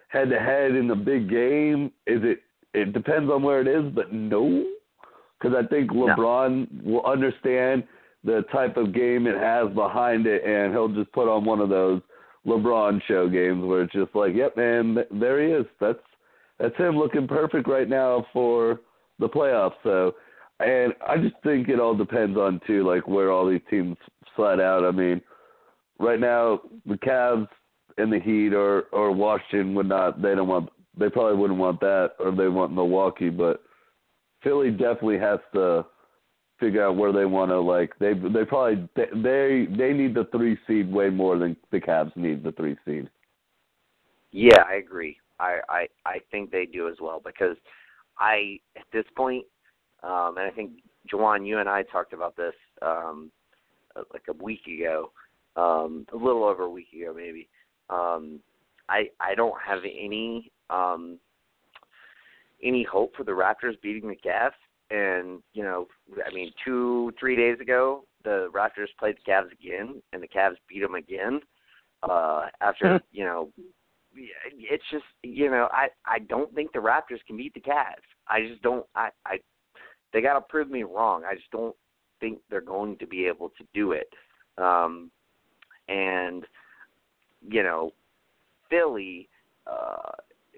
head to head in the big game? Is it? It depends on where it is, but no, because I think LeBron will understand the type of game it has behind it, and he'll just put on one of those LeBron show games where it's just like, yep, man, there he is. That's that's him looking perfect right now for the playoffs. So And I just think it all depends on too, like where all these teams slide out. I mean, right now the Cavs and the Heat or or Washington would not. They don't want. They probably wouldn't want that, or they want Milwaukee. But Philly definitely has to figure out where they want to. Like they they probably they they need the three seed way more than the Cavs need the three seed. Yeah, I agree. I I I think they do as well because I at this point, um, and I think Juwan, you and I talked about this um, like a week ago, um, a little over a week ago maybe. Um, I I don't have any um, any hope for the Raptors beating the Cavs. And you know, I mean, two three days ago, the Raptors played the Cavs again, and the Cavs beat them again. Uh, after <laughs> you know, it's just you know, I I don't think the Raptors can beat the Cavs. I just don't. I I they got to prove me wrong. I just don't think they're going to be able to do it. Um, and you know, Philly, uh,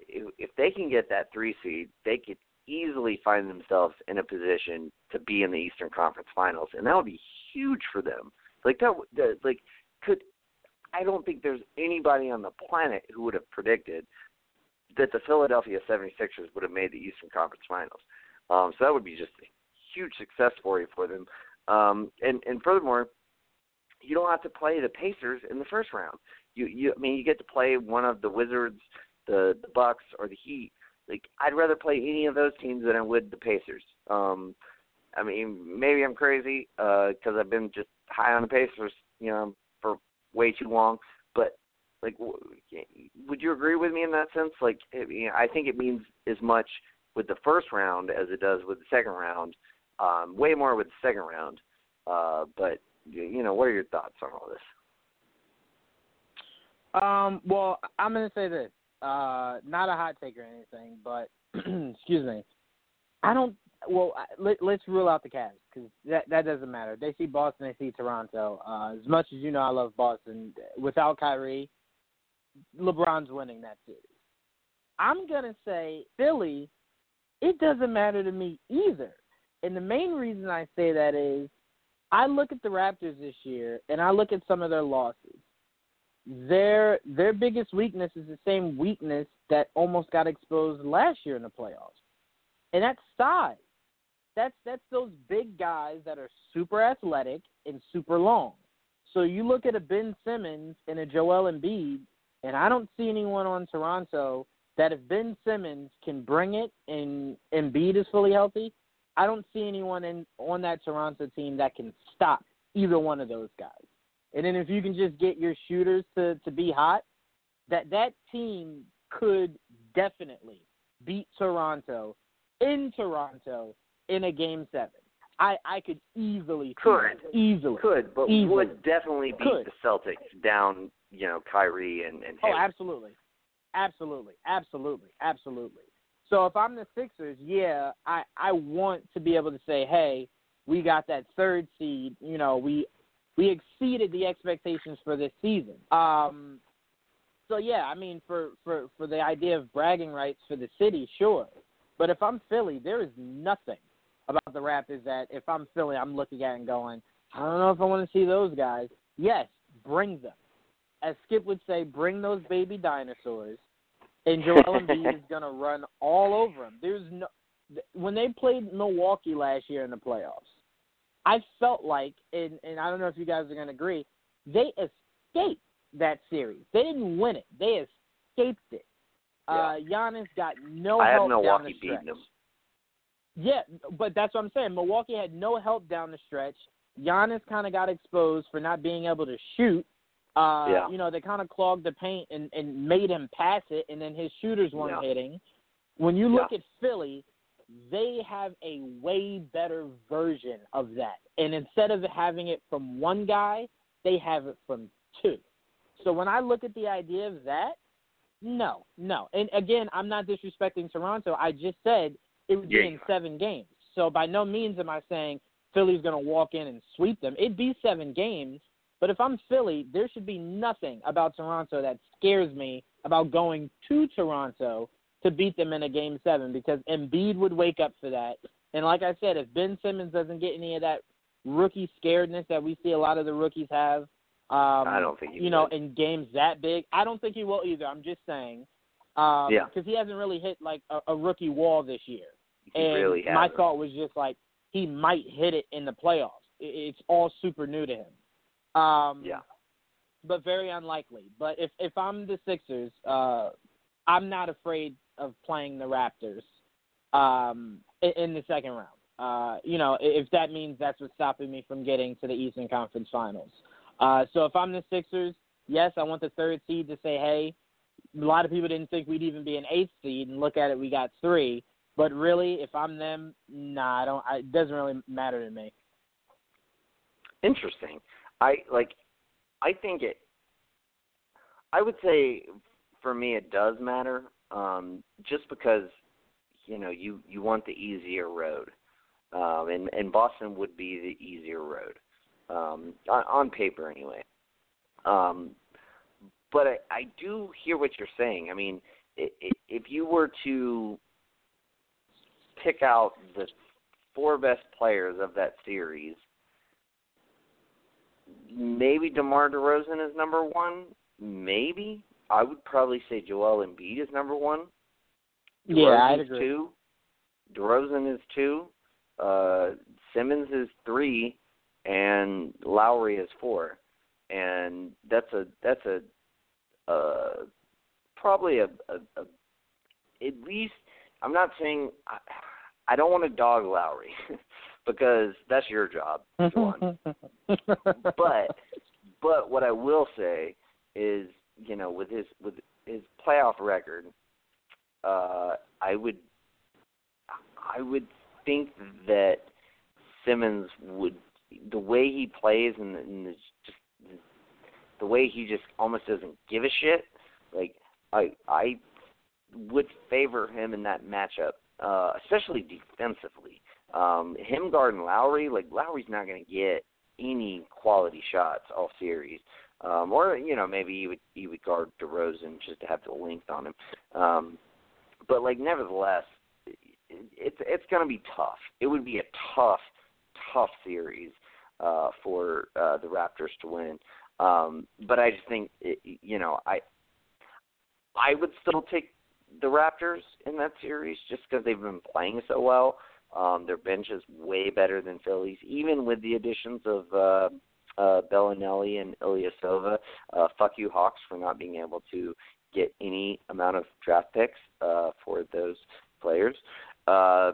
if, if they can get that three seed, they could easily find themselves in a position to be in the Eastern Conference Finals, and that would be huge for them. Like that, that like could I don't think there's anybody on the planet who would have predicted that the Philadelphia 76ers would have made the Eastern Conference Finals. Um, so that would be just a huge success story for them. Um, and and furthermore, you don't have to play the Pacers in the first round. You you I mean you get to play one of the Wizards, the the Bucks, or the Heat. Like I'd rather play any of those teams than I would the Pacers. Um, I mean maybe I'm crazy because uh, I've been just high on the Pacers, you know, for way too long. But like, would you agree with me in that sense? Like, I think it means as much with the first round as it does with the second round. Um, way more with the second round. Uh, but you know, what are your thoughts on all this? Um, well, I'm going to say this. Uh, not a hot take or anything, but <clears throat> excuse me. I don't. Well, let, let's rule out the Cavs because that that doesn't matter. They see Boston, they see Toronto. Uh, as much as you know, I love Boston. Without Kyrie, LeBron's winning that series. I'm gonna say Philly. It doesn't matter to me either. And the main reason I say that is I look at the Raptors this year and I look at some of their losses. Their their biggest weakness is the same weakness that almost got exposed last year in the playoffs. And that's size. That's that's those big guys that are super athletic and super long. So you look at a Ben Simmons and a Joel Embiid, and I don't see anyone on Toronto that if Ben Simmons can bring it and Embiid is fully healthy, I don't see anyone in on that Toronto team that can stop either one of those guys. And then if you can just get your shooters to to be hot, that that team could definitely beat Toronto in Toronto in a game seven. I I could easily could easily could, but easily. would definitely beat could. the Celtics down. You know, Kyrie and and. Oh, absolutely, absolutely, absolutely, absolutely. So if I'm the Sixers, yeah, I I want to be able to say, hey, we got that third seed. You know, we we exceeded the expectations for this season. Um, so yeah, I mean, for for for the idea of bragging rights for the city, sure. But if I'm Philly, there is nothing about the Raptors that if I'm Philly, I'm looking at and going, I don't know if I want to see those guys. Yes, bring them. As Skip would say, bring those baby dinosaurs and Joel Embiid <laughs> is going to run all over him. There's no when they played Milwaukee last year in the playoffs. I felt like, and and I don't know if you guys are going to agree, they escaped that series. They didn't win it. They escaped it. Yeah. Uh, Giannis got no I help Milwaukee down the stretch. them. Yeah, but that's what I'm saying. Milwaukee had no help down the stretch. Giannis kind of got exposed for not being able to shoot. Uh, Yeah. You know, they kind of clogged the paint and, and made him pass it, and then his shooters weren't Yeah. hitting. When you look Yeah. at Philly, they have a way better version of that. And instead of having it from one guy, they have it from two. So when I look at the idea of that, no, no. And again, I'm not disrespecting Toronto. I just said it would be you in seven games. So by no means am I saying Philly's going to walk in and sweep them. It'd be seven games. But if I'm Philly, there should be nothing about Toronto that scares me about going to Toronto to beat them in a game seven because Embiid would wake up for that. And like I said, if Ben Simmons doesn't get any of that rookie scaredness that we see a lot of the rookies have, um, I don't think he you know, in games that big, I don't think he will either. I'm just saying, um, Yeah. because he hasn't really hit like a, a rookie wall this year. He and really my thought was just like he might hit it in the playoffs. It's all super new to him. Um, Yeah. but very unlikely. But if if I'm the Sixers, uh, I'm not afraid of playing the Raptors um, in, the second round. Uh, you know, if that means that's what's stopping me from getting to the Eastern Conference Finals. Uh, so if I'm the Sixers, yes, I want the third seed to say, hey, a lot of people didn't think we'd even be an eighth seed, and look at it, we got three. But really, if I'm them, nah, I don't. I, it doesn't really matter to me. Interesting. I like. I think it. I would say, for me, it does matter. Um, just because, you know, you you want the easier road, um, and and Boston would be the easier road, um, on, on paper anyway. Um, but I, I do hear what you're saying. I mean, if you were to pick out the four best players of that series, maybe DeMar DeRozan is number one. Maybe I would probably say Joel Embiid is number one. Yeah, I'd DeRozan's agree. Two. DeRozan is two. Uh, Simmons is three, and Lowry is four. And that's a that's a uh, probably a, a, a at least I'm not saying I, I don't want to dog Lowry <laughs> because that's your job, Juwan. <laughs> but but what I will say is, you know, with his with his playoff record, uh, I would I would think that Simmons would the way he plays and, and the, just the way he just almost doesn't give a shit. Like I I would favor him in that matchup, uh, especially defensively. Um, him guarding Lowry, like Lowry's not going to get any quality shots all series. Um, or you know maybe you would you would guard DeRozan just to have the length on him. Um, but like nevertheless, it, it's it's going to be tough. It would be a tough tough series uh, for uh, the Raptors to win. Um, but I just think it, you know I I would still take the Raptors in that series just because they've been playing so well. Um, their bench is way better than Philly's, even with the additions of uh, uh, Belinelli and Ilyasova. Uh, fuck you, Hawks, for not being able to get any amount of draft picks uh, for those players. Uh,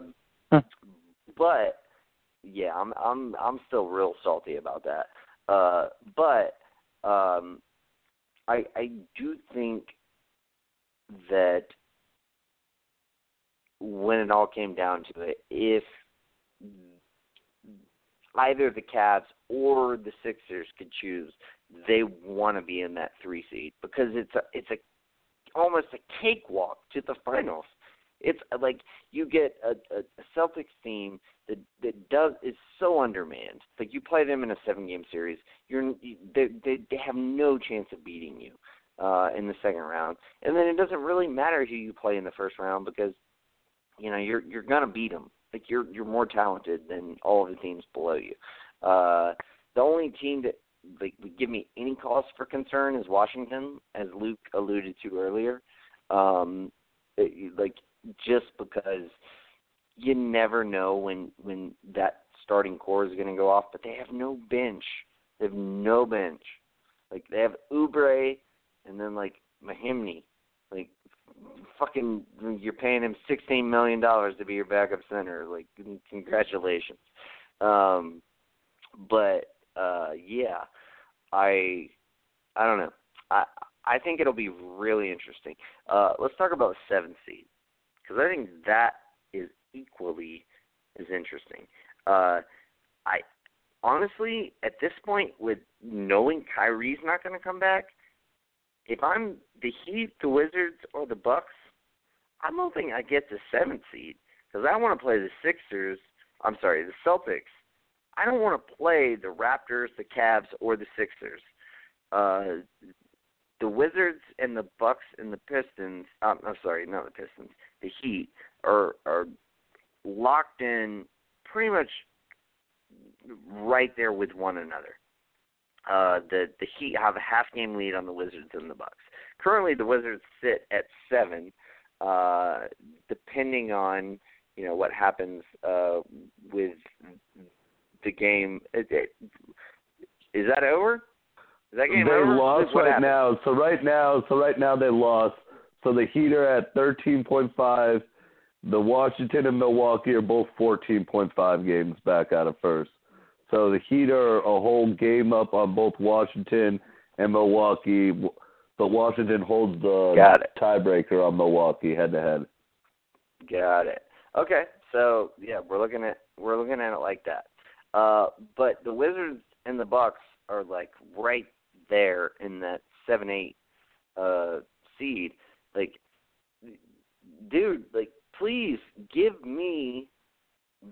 Hmm. but yeah, I'm I'm I'm still real salty about that. Uh, but um, I I do think that when it all came down to it, if either the Cavs or the Sixers could choose, they want to be in that three seed because it's a it's a almost a cakewalk to the finals. It's like you get a, a, a Celtics team that that does is so undermanned. Like you play them in a seven game series, you're they they, they have no chance of beating you uh, in the second round, and then it doesn't really matter who you play in the first round because you know you're you're gonna beat them. Like you're you're more talented than all of the teams below you. Uh, the only team that like would give me any cause for concern is Washington, as Luke alluded to earlier. Um, it, like just because you never know when when that starting core is going to go off, but they have no bench. They have no bench. Like they have Oubre and then like Mahinmi. Like fucking you're paying him sixteen million dollars to be your backup center. Like congratulations. Um but uh yeah, I I don't know. I I think it'll be really interesting. Uh let's talk about the seventh seed because I think that is equally as interesting. Uh I honestly at this point with knowing Kyrie's not going to come back, if I'm the Heat, the Wizards, or the Bucks, I'm hoping I get the seventh seed because I want to play the Sixers. I'm sorry, the Celtics. I don't want to play the Raptors, the Cavs, or the Sixers. Uh, the Wizards and the Bucks and the Pistons. Um, I'm sorry, not the Pistons. The Heat are are locked in, pretty much right there with one another. Uh, the the Heat have a half game lead on the Wizards and the Bucks. Currently, the Wizards sit at seven, uh, depending on you know what happens uh, with the game. It, it, is that over? Is that game they over? lost What right happened? now. So right now, so right now they lost. So the Heat are at 13.5. The Washington and Milwaukee are both 14.5 games back out of first. So the Heat are a whole game up on both Washington and Milwaukee, but Washington holds the Got it. tiebreaker on Milwaukee head to head. Got it. Okay, so yeah, we're looking at we're looking at it like that. Uh, but the Wizards and the Bucks are like right there in that seven eight uh, seed. Like, dude, like please give me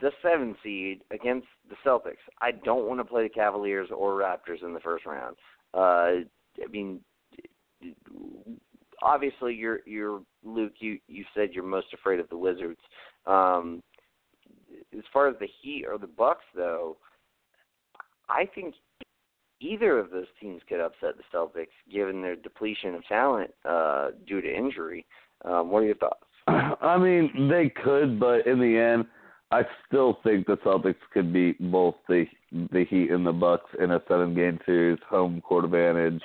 the seven seed against the Celtics. I don't want to play the Cavaliers or Raptors in the first round. Uh, I mean, obviously you're you're Luke. You you said you're most afraid of the Wizards. Um, as far as the Heat or the Bucks, though, I think either of those teams could upset the Celtics, given their depletion of talent uh, due to injury. Um, what are your thoughts? I mean, they could, but in the end, I still think the Celtics could beat both the the Heat and the Bucks in a seven game series, home court advantage,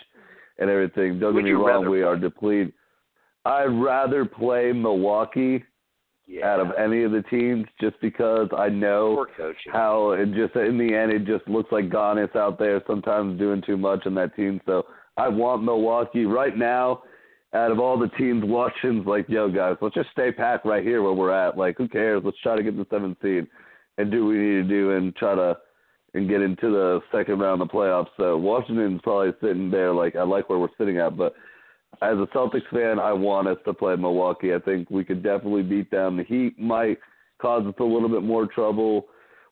and everything. Don't Would get me wrong, we play? are depleted. I'd rather play Milwaukee Yeah, out of any of the teams just because I know how it just in the end it just looks like Giannis out there sometimes doing too much on that team. So I want Milwaukee right now. Out of all the teams, Washington's like, yo guys, let's just stay packed right here where we're at. Like, who cares? Let's try to get the seventh seed and do what we need to do and try to and get into the second round of the playoffs. So Washington's probably sitting there like I like where we're sitting at, but as a Celtics fan, I want us to play Milwaukee. I think we could definitely beat them. The Heat might cause us a little bit more trouble.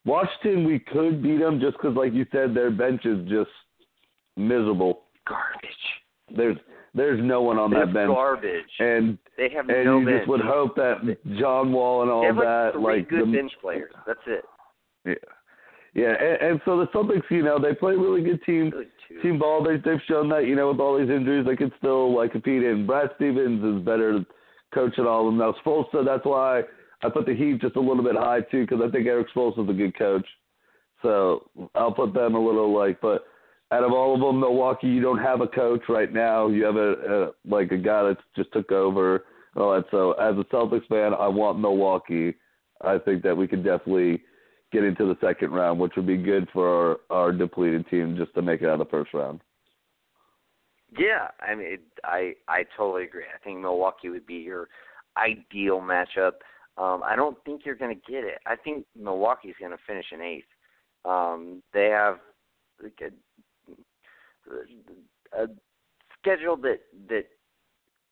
Washington, we could beat them just because, like you said, their bench is just miserable. garbage. There's there's no one on They're that bench, garbage. and they have and no you bench. just would hope that John Wall and all they have like that, three like good the, bench players. That's it. yeah, yeah, and, and so the Celtics, you know, they play really good team. Really team ball. They, they've shown that you know with all these injuries, they could still like compete. And Brad Stevens is better coach than all of them. Now Spoelstra, that's why I put the Heat just a little bit high too, because I think Erik Spoelstra's a good coach. So I'll put them a little like, but out of all of them, Milwaukee, you don't have a coach right now. You have a, a like a guy that just took over. All that. So as a Celtics fan, I want Milwaukee. I think that we could definitely get into the second round, which would be good for our, our depleted team just to make it out of the first round. Yeah, I mean, it, I I totally agree. I think Milwaukee would be your ideal matchup. Um, I don't think you're going to get it. I think Milwaukee's going to finish in eighth. Um, they have a, schedule that that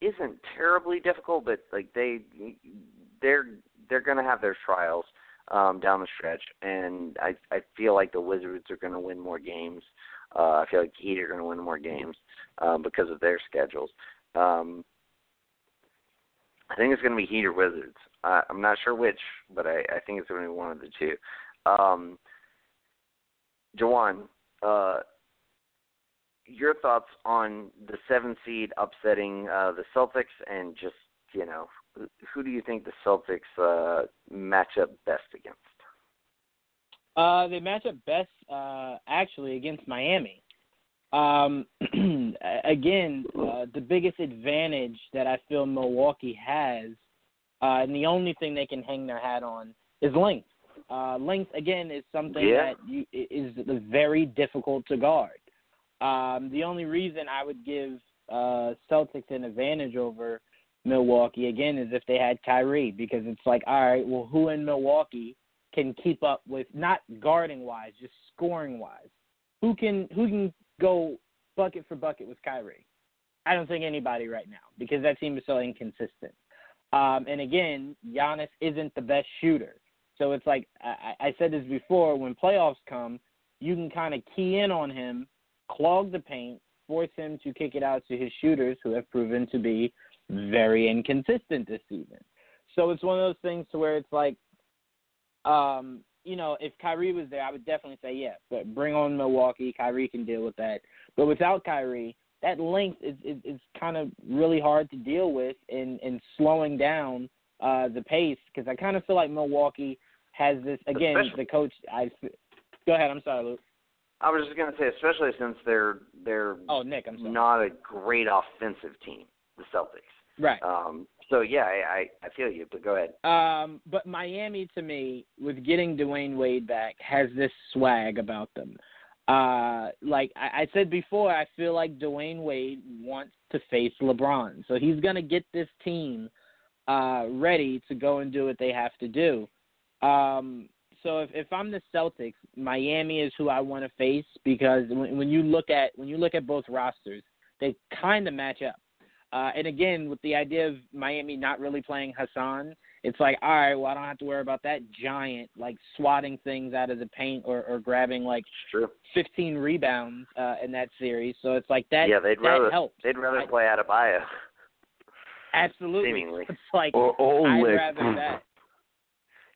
isn't terribly difficult, but like they they're they're going to have their trials um, down the stretch, and I I feel like the Wizards are going to win more games. Uh, I feel like Heat are going to win more games um, because of their schedules. Um, I think it's going to be Heat or Wizards. Uh, I'm not sure which, but I, I think it's going to be one of the two. Um, Jawan, uh, your thoughts on the seven seed upsetting uh, the Celtics, and just you know, who do you think the Celtics uh, match up best against? Uh, they match up best uh, actually against Miami. Um, <clears throat> again, uh, the biggest advantage that I feel Milwaukee has, uh, and the only thing they can hang their hat on, is length. Uh, length again is something Yeah. that you, is very difficult to guard. Um, the only reason I would give uh, Celtics an advantage over Milwaukee again is if they had Kyrie, because it's like, all right, well, who in Milwaukee can keep up with not guarding wise, just scoring wise? Who can who can go bucket for bucket with Kyrie? I don't think anybody right now because that team is so inconsistent. Um, and again, Giannis isn't the best shooter, so it's like I, I said this before. When playoffs come, you can kind of key in on him, clog the paint, force him to kick it out to his shooters who have proven to be very inconsistent this season. So it's one of those things to where it's like Um, you know, if Kyrie was there, I would definitely say yeah. But bring on Milwaukee. Kyrie can deal with that. But without Kyrie, that length is is, is kind of really hard to deal with in in slowing down uh, the pace because I kind of feel like Milwaukee has this again. Especially- the coach. I go ahead. I'm sorry, Luke. I was just gonna say, especially since they're they're Oh, Nick. I'm sorry. not a great offensive team, the Celtics. Right. Um, so yeah, I, I I feel you, but go ahead. Um, but Miami, to me, with getting Dwyane Wade back, has this swag about them. Uh, like I, I said before, I feel like Dwyane Wade wants to face LeBron, so he's gonna get this team uh, ready to go and do what they have to do. Um, so if, if I'm the Celtics, Miami is who I want to face because when, when you look at when you look at both rosters, they kind of match up. Uh, and again, with the idea of Miami not really playing Hassan, it's like, all right, well, I don't have to worry about that giant like swatting things out of the paint or, or grabbing like true. 15 rebounds uh, in that series. So it's like that. yeah, they'd that rather helps. they'd rather I- play Adebayo. Absolutely. Seemingly. It's like Or I'd Olynyk. rather that.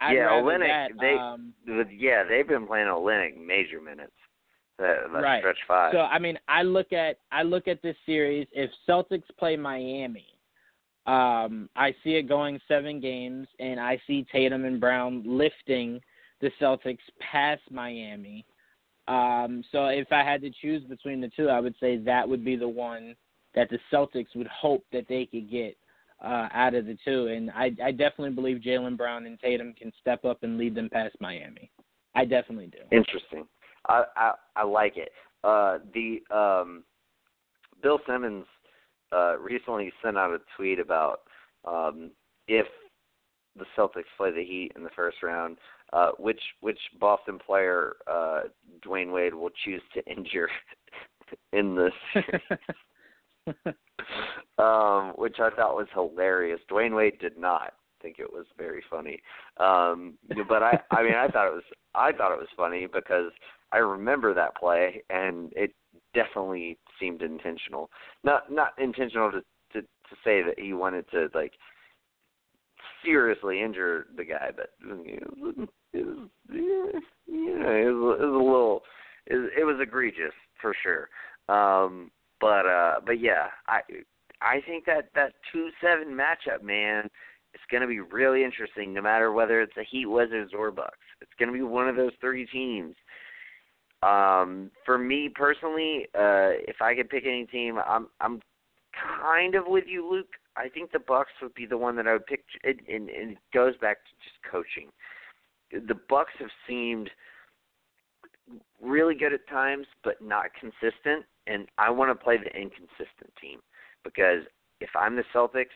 I'd Yeah, that. they- um, yeah, they've been playing Olynyk major minutes. That, that Right. stretch five. So I mean, I look at I look at this series. If Celtics play Miami, um, I see it going seven games, and I see Tatum and Brown lifting the Celtics past Miami. Um, so if I had to choose between the two, I would say that would be the one that the Celtics would hope that they could get uh, out of the two. And I, I definitely believe Jaylen Brown and Tatum can step up and lead them past Miami. I definitely do. Interesting. I I, I like it. Uh, the um, Bill Simmons uh, recently sent out a tweet about um, if the Celtics play the Heat in the first round, uh, which which Boston player uh, Dwyane Wade will choose to <laughs> injure in this. <laughs> <laughs> um, which I thought was hilarious. Dwyane Wade did not think it was very funny, um, but I I mean I thought it was I thought it was funny because I remember that play and it definitely seemed intentional. Not not intentional to to to say that he wanted to like seriously injure the guy, but it was, it was you know it was, it was a little it, it was egregious for sure. Um, but uh, but yeah, I I think that that two seven matchup, man, it's going to be really interesting. No matter whether it's the Heat, Wizards, or Bucks, it's going to be one of those three teams. Um, for me personally, uh, if I could pick any team, I'm I'm kind of with you, Luke. I think the Bucks would be the one that I would pick, and, and, and it goes back to just coaching. The Bucks have seemed really good at times, but not consistent, and I want to play the inconsistent team because if I'm the Celtics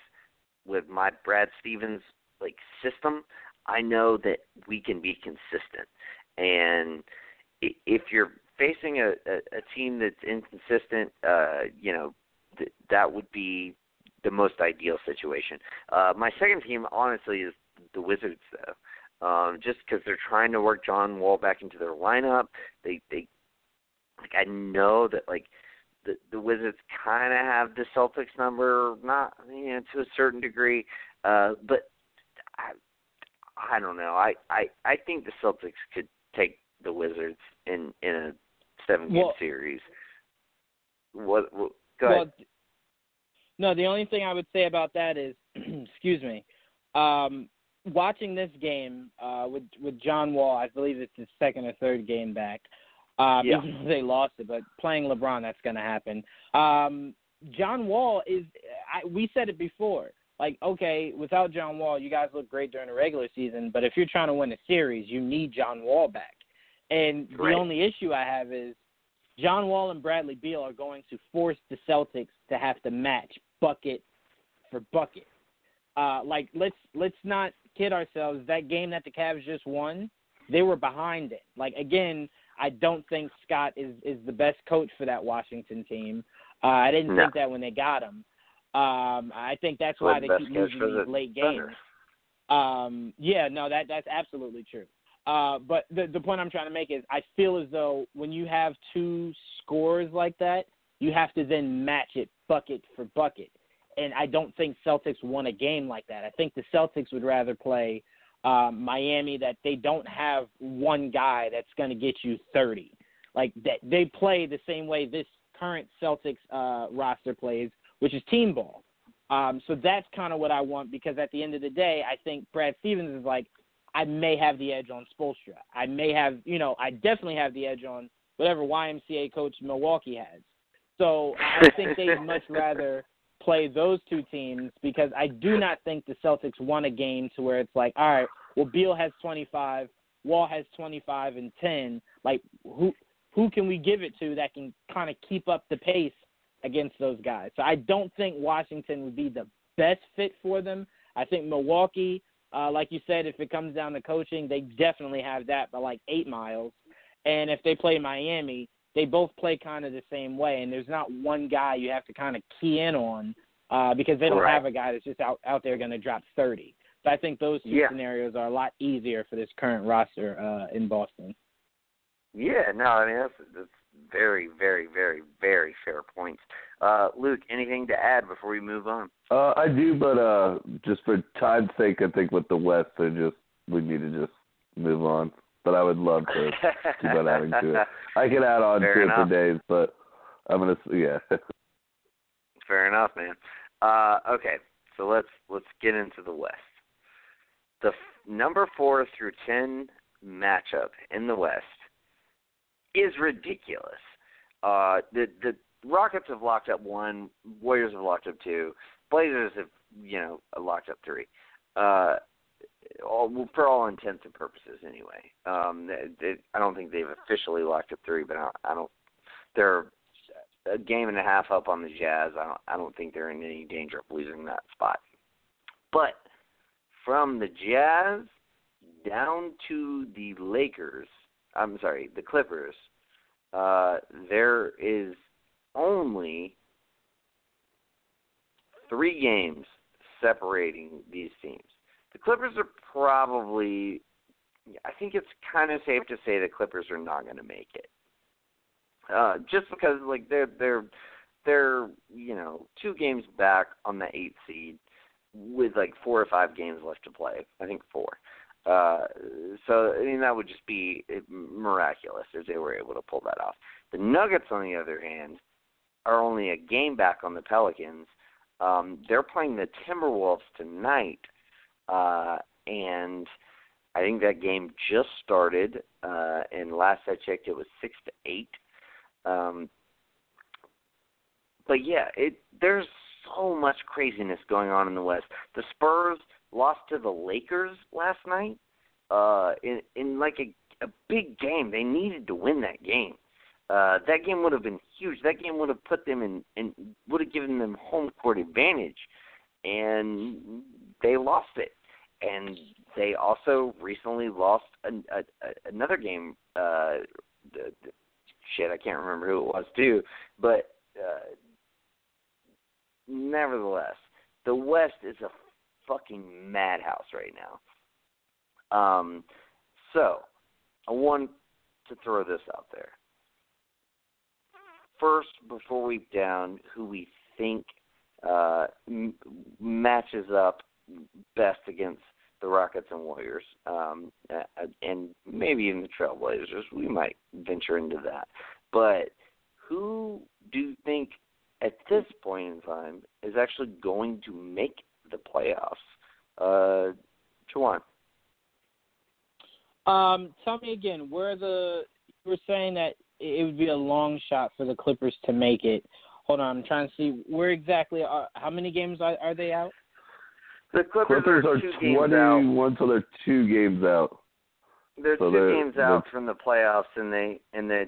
with my Brad Stevens like system, I know that we can be consistent, and if you're facing a, a, a team that's inconsistent, uh, you know, th- that would be the most ideal situation. Uh, my second team, honestly, is the Wizards, though. Um, just because they're trying to work John Wall back into their lineup, they they like I know that like the the Wizards kind of have the Celtics number, not you know to a certain degree, uh, but I I don't know. I I I think the Celtics could take the Wizards in in a seven game Well- series. What, what go well, ahead. no, the only thing I would say about that is, <clears throat> excuse me, um, watching this game uh, with with John Wall, I believe it's his second or third game back. Um, Yeah. <laughs> They lost it, but playing LeBron, that's going to happen. Um, John Wall is. I, we said it before. Like, okay, without John Wall, you guys look great during the regular season, but if you're trying to win a series, you need John Wall back. And Right. the only issue I have is John Wall and Bradley Beal are going to force the Celtics to have to match bucket for bucket. Uh, like let's let's not kid ourselves. That game that the Cavs just won, they were behind it. Like again, I don't think Scott is is the best coach for that Washington team. Uh, I didn't No. think that when they got him. Um, I think that's why they keep losing these the late games. Um, yeah, no, that that's absolutely true. Uh, but the the point I'm trying to make is I feel as though when you have two scores like that, you have to then match it bucket for bucket. And I don't think Celtics won a game like that. I think the Celtics would rather play uh, Miami that they don't have one guy that's going to get you 30. Like that, they play the same way this current Celtics uh, roster plays, which is team ball. Um, so that's kind of what I want because at the end of the day, I think Brad Stevens is like, I may have the edge on Spoelstra. I may have, you know, I definitely have the edge on whatever YMCA coach Milwaukee has. So I think they'd much <laughs> rather play those two teams because I do not think the Celtics won a game to where it's like, all right, well, Beal has 25, Wall has 25 and 10. Like, who who can we give it to that can kind of keep up the pace against those guys? So I don't think Washington would be the best fit for them. I think Milwaukee, uh, like you said, if it comes down to coaching, they definitely have that by like eight miles. And if they play Miami, they both play kind of the same way. And there's not one guy you have to kind of key in on uh, because they don't right. have a guy that's just out out there going to drop 30. So I think those two yeah. scenarios are a lot easier for this current roster uh, in Boston. Yeah, no, I mean that's that's very, very, very, very fair points. Uh, Luke, anything to add before we move on? Uh, I do, but uh, just for time's sake, I think with the West, I just we need to just move on. But I would love to keep on adding to it. I can add on <laughs> Fair to enough. it for days, but I'm gonna yeah. <laughs> Fair enough, man. Uh, okay, so let's let's get into the West. The f- number four through ten matchup in the West is ridiculous. Uh, the the Rockets have locked up one, Warriors have locked up two, Blazers have you know locked up three. Uh, all, for all intents and purposes, anyway. Um, they, I don't think they've officially locked up three, but I, I don't. They're a game and a half up on the Jazz. I don't, I don't think they're in any danger of losing that spot. But from the Jazz down to the Lakers, I'm sorry, the Clippers, uh, there is only three games separating these teams. The Clippers are probably, I think it's kind of safe to say the Clippers are not going to make it. Uh, just because like they're they're they're you know two games back on the eight seed with like four or five games left to play. I think four. Uh, so I mean that would just be miraculous if they were able to pull that off. The Nuggets, on the other hand, are only a game back on the Pelicans. Um, they're playing the Timberwolves tonight, uh, and I think that game just started. Uh, and last I checked, it was six to eight. Um, but yeah, it there's so much craziness going on in the West. The Spurs lost to the Lakers last night uh, in in like a a big game. They needed to win that game. Uh, that game would have been huge. That game would have put them in and would have given them home court advantage, and they lost it. And they also recently lost an, a, a, another game. Uh, shit, I can't remember who it was too, but uh, nevertheless, the West is a fucking madhouse right now. Um, so I want to throw this out there. First, before we down who we think uh, m- matches up best against the Rockets and Warriors, um, and maybe even the Trailblazers. We might venture into that. But who do you think at this point in time is actually going to make the playoffs? Uh, Jawan. Um, tell me again, where the you were saying that it would be a long shot for the Clippers to make it. Hold on, I'm trying to see where exactly are how many games are, are they out? The Clippers, Clippers are, two games out. 21, so they're two games out. They're so two they're- games out they're- from the playoffs, and they and they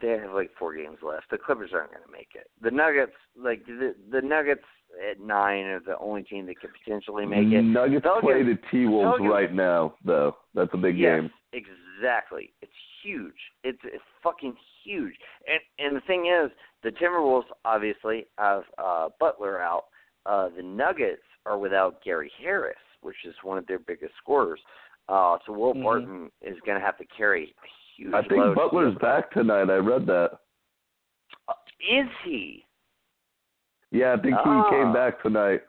they have like four games left. The Clippers aren't going to make it. The Nuggets, like the the Nuggets at nine, are the only team that could potentially make it. Nuggets Pelicans- play the T Wolves right now, though. That's a big yes, game. exactly. It's huge. It's it's fucking huge. And and the thing is, the Timberwolves obviously have uh, Butler out. Uh, the Nuggets are without Gary Harris, which is one of their biggest scorers. Uh, so Will Mhm. Barton is going to have to carry a huge I think load. Butler's back tonight. I read that. Uh, Is he? Yeah, I think Ah. he came back tonight.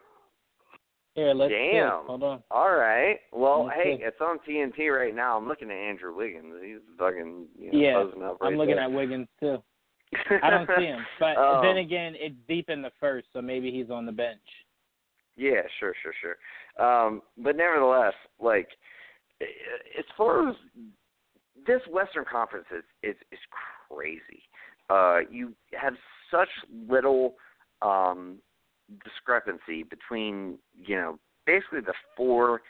Here, let's see. Damn. Hold on. All right. Well, Let's hey, see. it's on TNT right now. I'm looking at Andrew Wiggins. He's fucking you know, Yeah, posing up right I'm looking there. at Wiggins too. <laughs> I don't see him, but Um, then again, it's deep in the first, so maybe he's on the bench. Yeah, sure, sure, sure. Um, but nevertheless, like as far as this Western Conference is is, is crazy. Uh, you have such little um, discrepancy between you know basically the four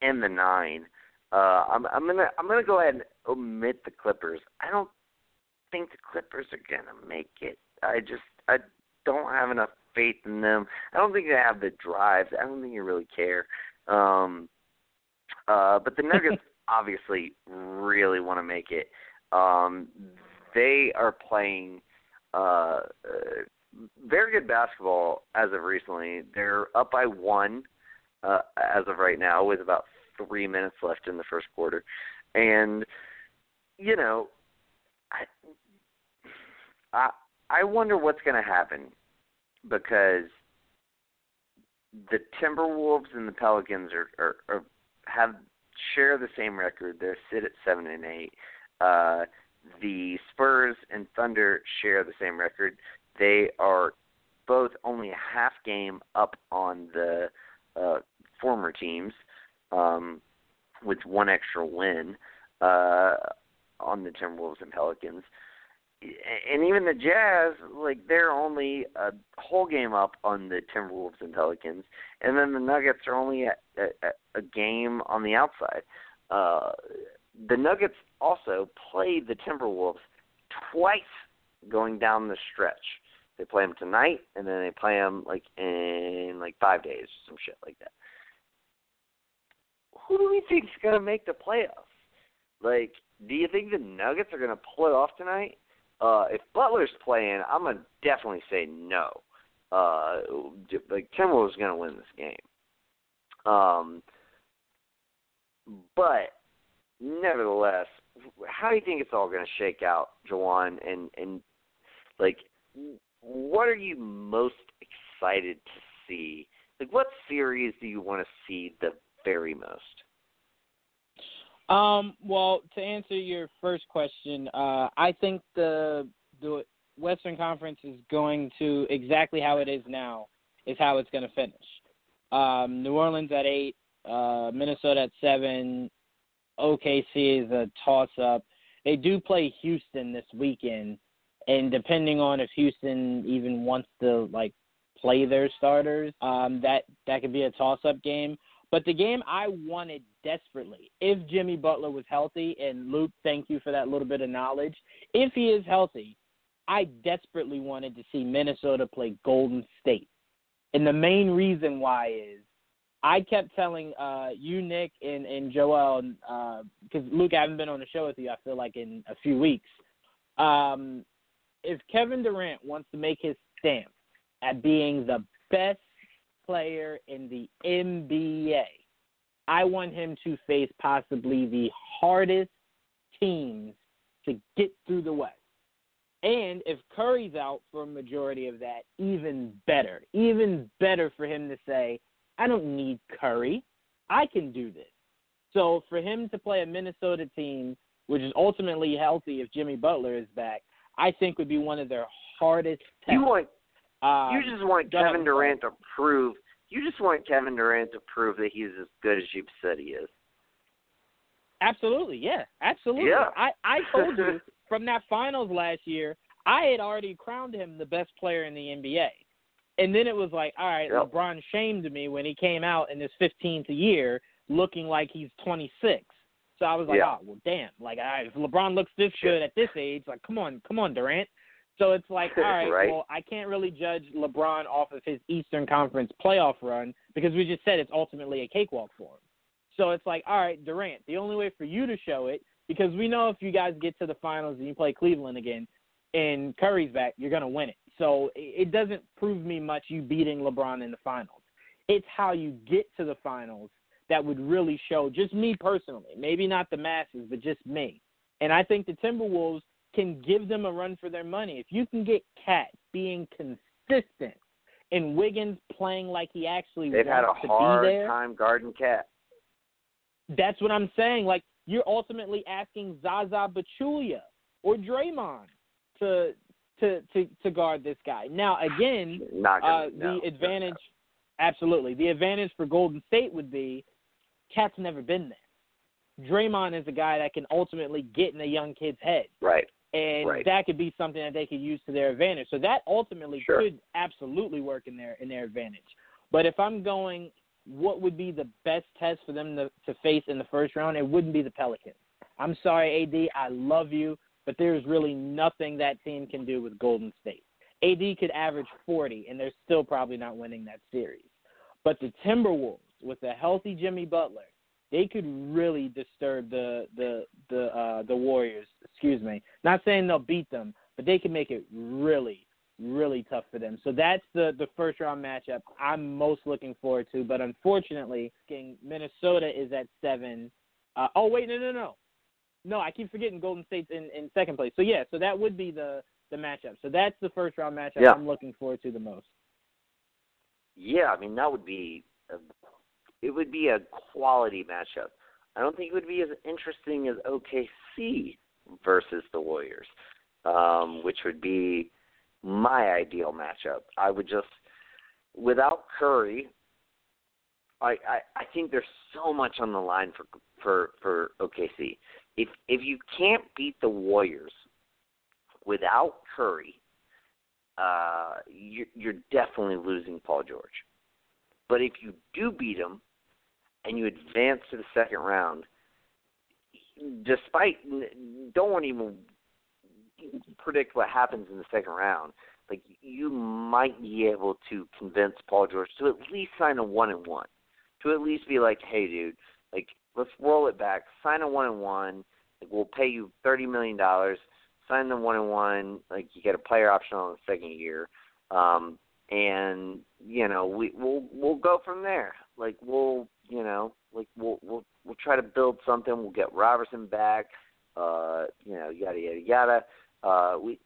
and the nine. Uh, I'm I'm gonna I'm gonna go ahead and omit the Clippers. I don't think the Clippers are gonna make it. I just I don't have enough faith in them. I don't think they have the drive. I don't think you really care. Um, uh, but the Nuggets <laughs> obviously really want to make it. Um, they are playing uh, uh, very good basketball as of recently. They're up by one uh, as of right now, with about three minutes left in the first quarter, and you know, I I, I wonder what's going to happen because the Timberwolves and the Pelicans are, are, are have share the same record. They're sit at seven and eight. Uh, the Spurs and Thunder share the same record. They are both only a half game up on the uh, former teams, um, with one extra win uh, on the Timberwolves and Pelicans and even the Jazz, like they're only a whole game up on the Timberwolves and Pelicans, and then the Nuggets are only a, a, a game on the outside. Uh, the Nuggets also played the Timberwolves twice going down the stretch. They play them tonight, and then they play them like in like five days, some shit like that. Who do we think's gonna make the playoffs? Like, do you think the Nuggets are gonna pull it off tonight? Uh, if Butler's playing, I'm gonna definitely say no. Uh, like Timberwolves gonna win this game. Um, but nevertheless, how do you think it's all gonna shake out, Jawan? And and like, what are you most excited to see? Like, what series do you want to see the very most? Um, well, to answer your first question, uh, I think the the Western Conference is going to exactly how it is now is how it's going to finish. Um, New Orleans at eight, uh, Minnesota at seven, OKC is a toss up. They do play Houston this weekend, and depending on if Houston even wants to like play their starters, um, that that could be a toss up game. But the game I wanted desperately, if Jimmy Butler was healthy, and Luke, thank you for that little bit of knowledge. If he is healthy, I desperately wanted to see Minnesota play Golden State. And the main reason why is I kept telling uh, you, Nick, and, and Joel, because uh, Luke, I haven't been on the show with you, I feel like, in a few weeks. Um, if Kevin Durant wants to make his stamp at being the best player in the NBA. I want him to face possibly the hardest teams to get through the West. And if Curry's out for a majority of that, even better. Even better for him to say, I don't need Curry. I can do this. So for him to play a Minnesota team, which is ultimately healthy if Jimmy Butler is back, I think would be one of their hardest tests. You want Um, you just want Kevin Durant to prove. You just want Kevin Durant to prove that he's as good as you've said he is. Absolutely, yeah, absolutely. Yeah. I I told you <laughs> from that finals last year, I had already crowned him the best player in the NBA. And then it was like, all right, Yep. LeBron shamed me when he came out in his 15th year looking like he's 26. So I was like, Yeah. oh, well, damn. Like, all right, if LeBron looks this good at this age, like, come on, come on, Durant. So it's like, all <laughs> right, Right. well, I can't really judge LeBron off of his Eastern Conference playoff run because we just said it's ultimately a cakewalk for him. So it's like, all right, Durant, the only way for you to show it, because we know if you guys get to the finals and you play Cleveland again and Curry's back, you're going to win it. So it it doesn't prove me much you beating LeBron in the finals. It's how you get to the finals that would really show, just me personally, maybe not the masses, but just me. And I think the Timberwolves can give them a run for their money. If you can get Cat being consistent and Wiggins playing like he actually They've wants had a to hard be there. time guarding Cat. That's what I'm saying. Like you're ultimately asking Zaza Pachulia or Draymond to to to to guard this guy. Now again, Not uh, gonna, no, the advantage, absolutely, the advantage for Golden State would be Cat's never been there. Draymond is a guy that can ultimately get in a young kid's head, Right. And Right. that could be something that they could use to their advantage. So that ultimately Sure. could absolutely work in their in their advantage. But if I'm going, what would be the best test for them to, to face in the first round? It wouldn't be the Pelicans. I'm sorry, AD. I love you, but there's really nothing that team can do with Golden State. AD could average 40, and they're still probably not winning that series. But the Timberwolves, with a healthy Jimmy Butler, they could really disturb the the the uh, the Warriors. Excuse me. Not saying they'll beat them, but they can make it really really tough for them. So that's the the first round matchup I'm most looking forward to. But unfortunately, Minnesota is at seven. Uh, oh wait, no no no, no. I keep forgetting Golden State's in in second place. So yeah, so that would be the the matchup. So that's the first round matchup Yeah. I'm looking forward to the most. Yeah, I mean that would be a, it would be a quality matchup. I don't think it would be as interesting as OKC versus the Warriors, um, which would be my ideal matchup. I would just without Curry, I, I I think there's so much on the line for for for OKC. If if you can't beat the Warriors without Curry, uh, you're, you're definitely losing Paul George. But if you do beat him and you advance to the second round, despite don't want to even predict what happens in the second round, like you might be able to convince Paul George to at least sign a one and one, to at least be like, hey, dude, like let's roll it back, sign a one and one, like we'll pay you thirty million dollars sign the one and one, like you get a player option on the second year, um, and you know we we'll we'll go from there. Like we'll you know like we'll we'll we'll try to build something. We'll get Robertson back, uh, you know yada yada yada. Uh, we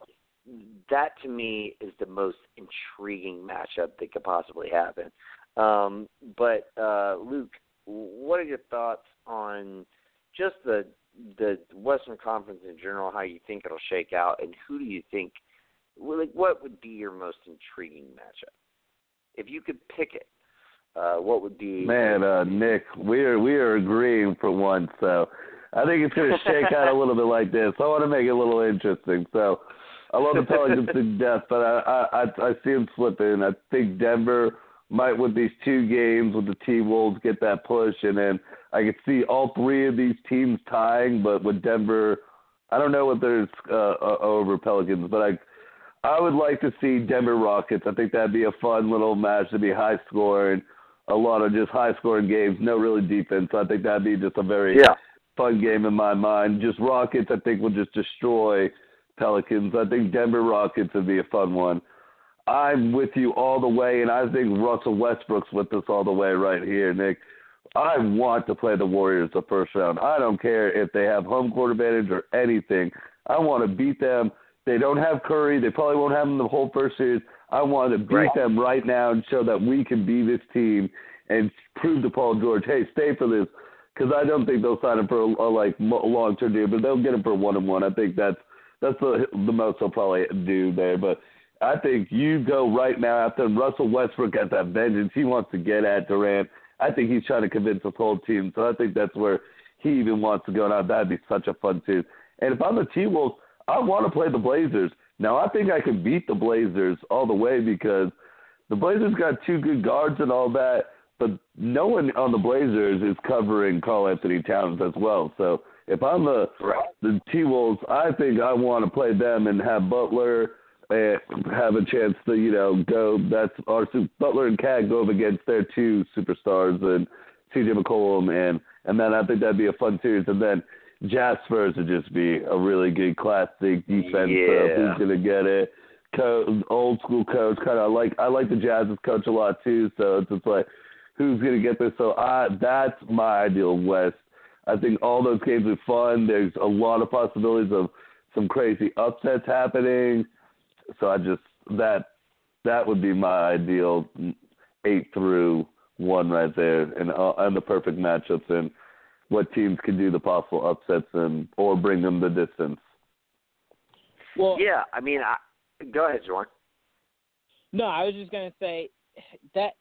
that to me is the most intriguing matchup that could possibly happen. Um, but uh, Luke, what are your thoughts on just the the Western Conference in general, how you think it'll shake out, and who do you think, like, what would be your most intriguing matchup? If you could pick it, uh, what would be? Man, uh, Nick, we are we are agreeing for once, so I think it's going to shake out a little bit like this. I want to make it a little interesting. So I love the Pelicans to <laughs> death, but I I I see them slipping. I think Denver might with these two games with the T Wolves get that push, and then I could see all three of these teams tying. But with Denver, I don't know what there's uh, over Pelicans, but I I would like to see Denver Rockets. I think that'd be a fun little match to be high scoring, a lot of just high scoring games, no really defense. So I think that'd be just a very yeah. fun game in my mind. Just Rockets, I think will just destroy Pelicans. I think Denver Rockets would be a fun one. I'm with you all the way, and I think Russell Westbrook's with us all the way right here, Nick. I want to play the Warriors the first round. I don't care if they have home court advantage or anything. I want to beat them. They don't have Curry. They probably won't have him the whole first series. I want to beat Right. them right now and show that we can be this team and prove to Paul George, hey, stay for this. Because I don't think they'll sign him for a, a like long term deal, but they'll get him for one and one. I think that's that's the the most they'll probably do there. But I think you go right now after Russell Westbrook got that vengeance. He wants to get at Durant. I think he's trying to convince the whole team. So I think that's where he even wants to go now. That'd be such a fun team. And if I'm the T Wolves, I want to play the Blazers. Now I think I can beat the Blazers all the way because the Blazers got two good guards and all that, but no one on the Blazers is covering Karl Anthony Towns as well. So if I'm the the T Wolves, I think I want to play them and have Butler and have a chance to you know go. That's our Butler and Cat go up against their two superstars and C.J. McCollum and and then I think that'd be a fun series. And then Jazz Spurs would just be a really good classic defense. Yeah. Who's gonna get it? Co- old school coach, kind of like I like the Jazz's coach a lot too. So it's just like who's gonna get this? So I that's my ideal West. I think all those games are fun. There's a lot of possibilities of some crazy upsets happening. So I just that that would be my ideal eight through one right there, and uh, and the perfect matchups and what teams can do the possible upsets and or bring them the distance. Well, yeah, I mean, I, go ahead, Jordan. No, I was just gonna say that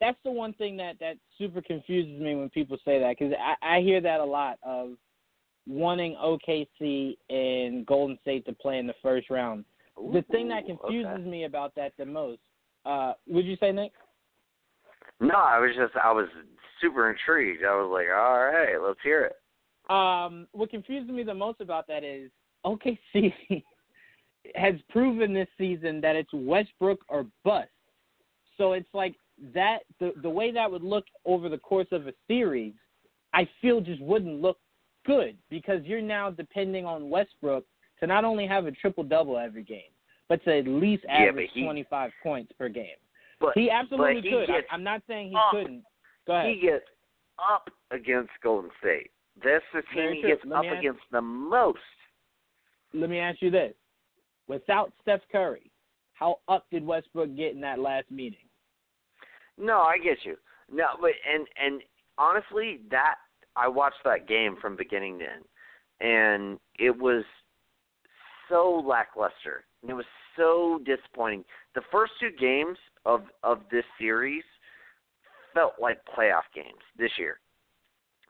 that's the one thing that that super confuses me when people say that because I, I hear that a lot of wanting OKC and Golden State to play in the first round. Ooh, the thing that confuses okay. me about that the most, uh, would you say, Nick? No, I was just I was super intrigued. I was like, all right, let's hear it. Um, what confuses me the most about that is OKC <laughs> has proven this season that it's Westbrook or bust. So it's like that the the way that would look over the course of a series, I feel just wouldn't look good because you're now depending on Westbrook to not only have a triple double every game, but to at least average but he- 25 points per game. But He absolutely but he could. I, I'm not saying he couldn't. He gets up against Golden State. That's the team he gets up against the most. Let me ask you this: Without Steph Curry, how up did Westbrook get in that last meeting? No, I get you. No, but and and honestly, that I watched that game from beginning to end, and it was so lackluster. And It was so disappointing. The first two games of of this series felt like playoff games this year.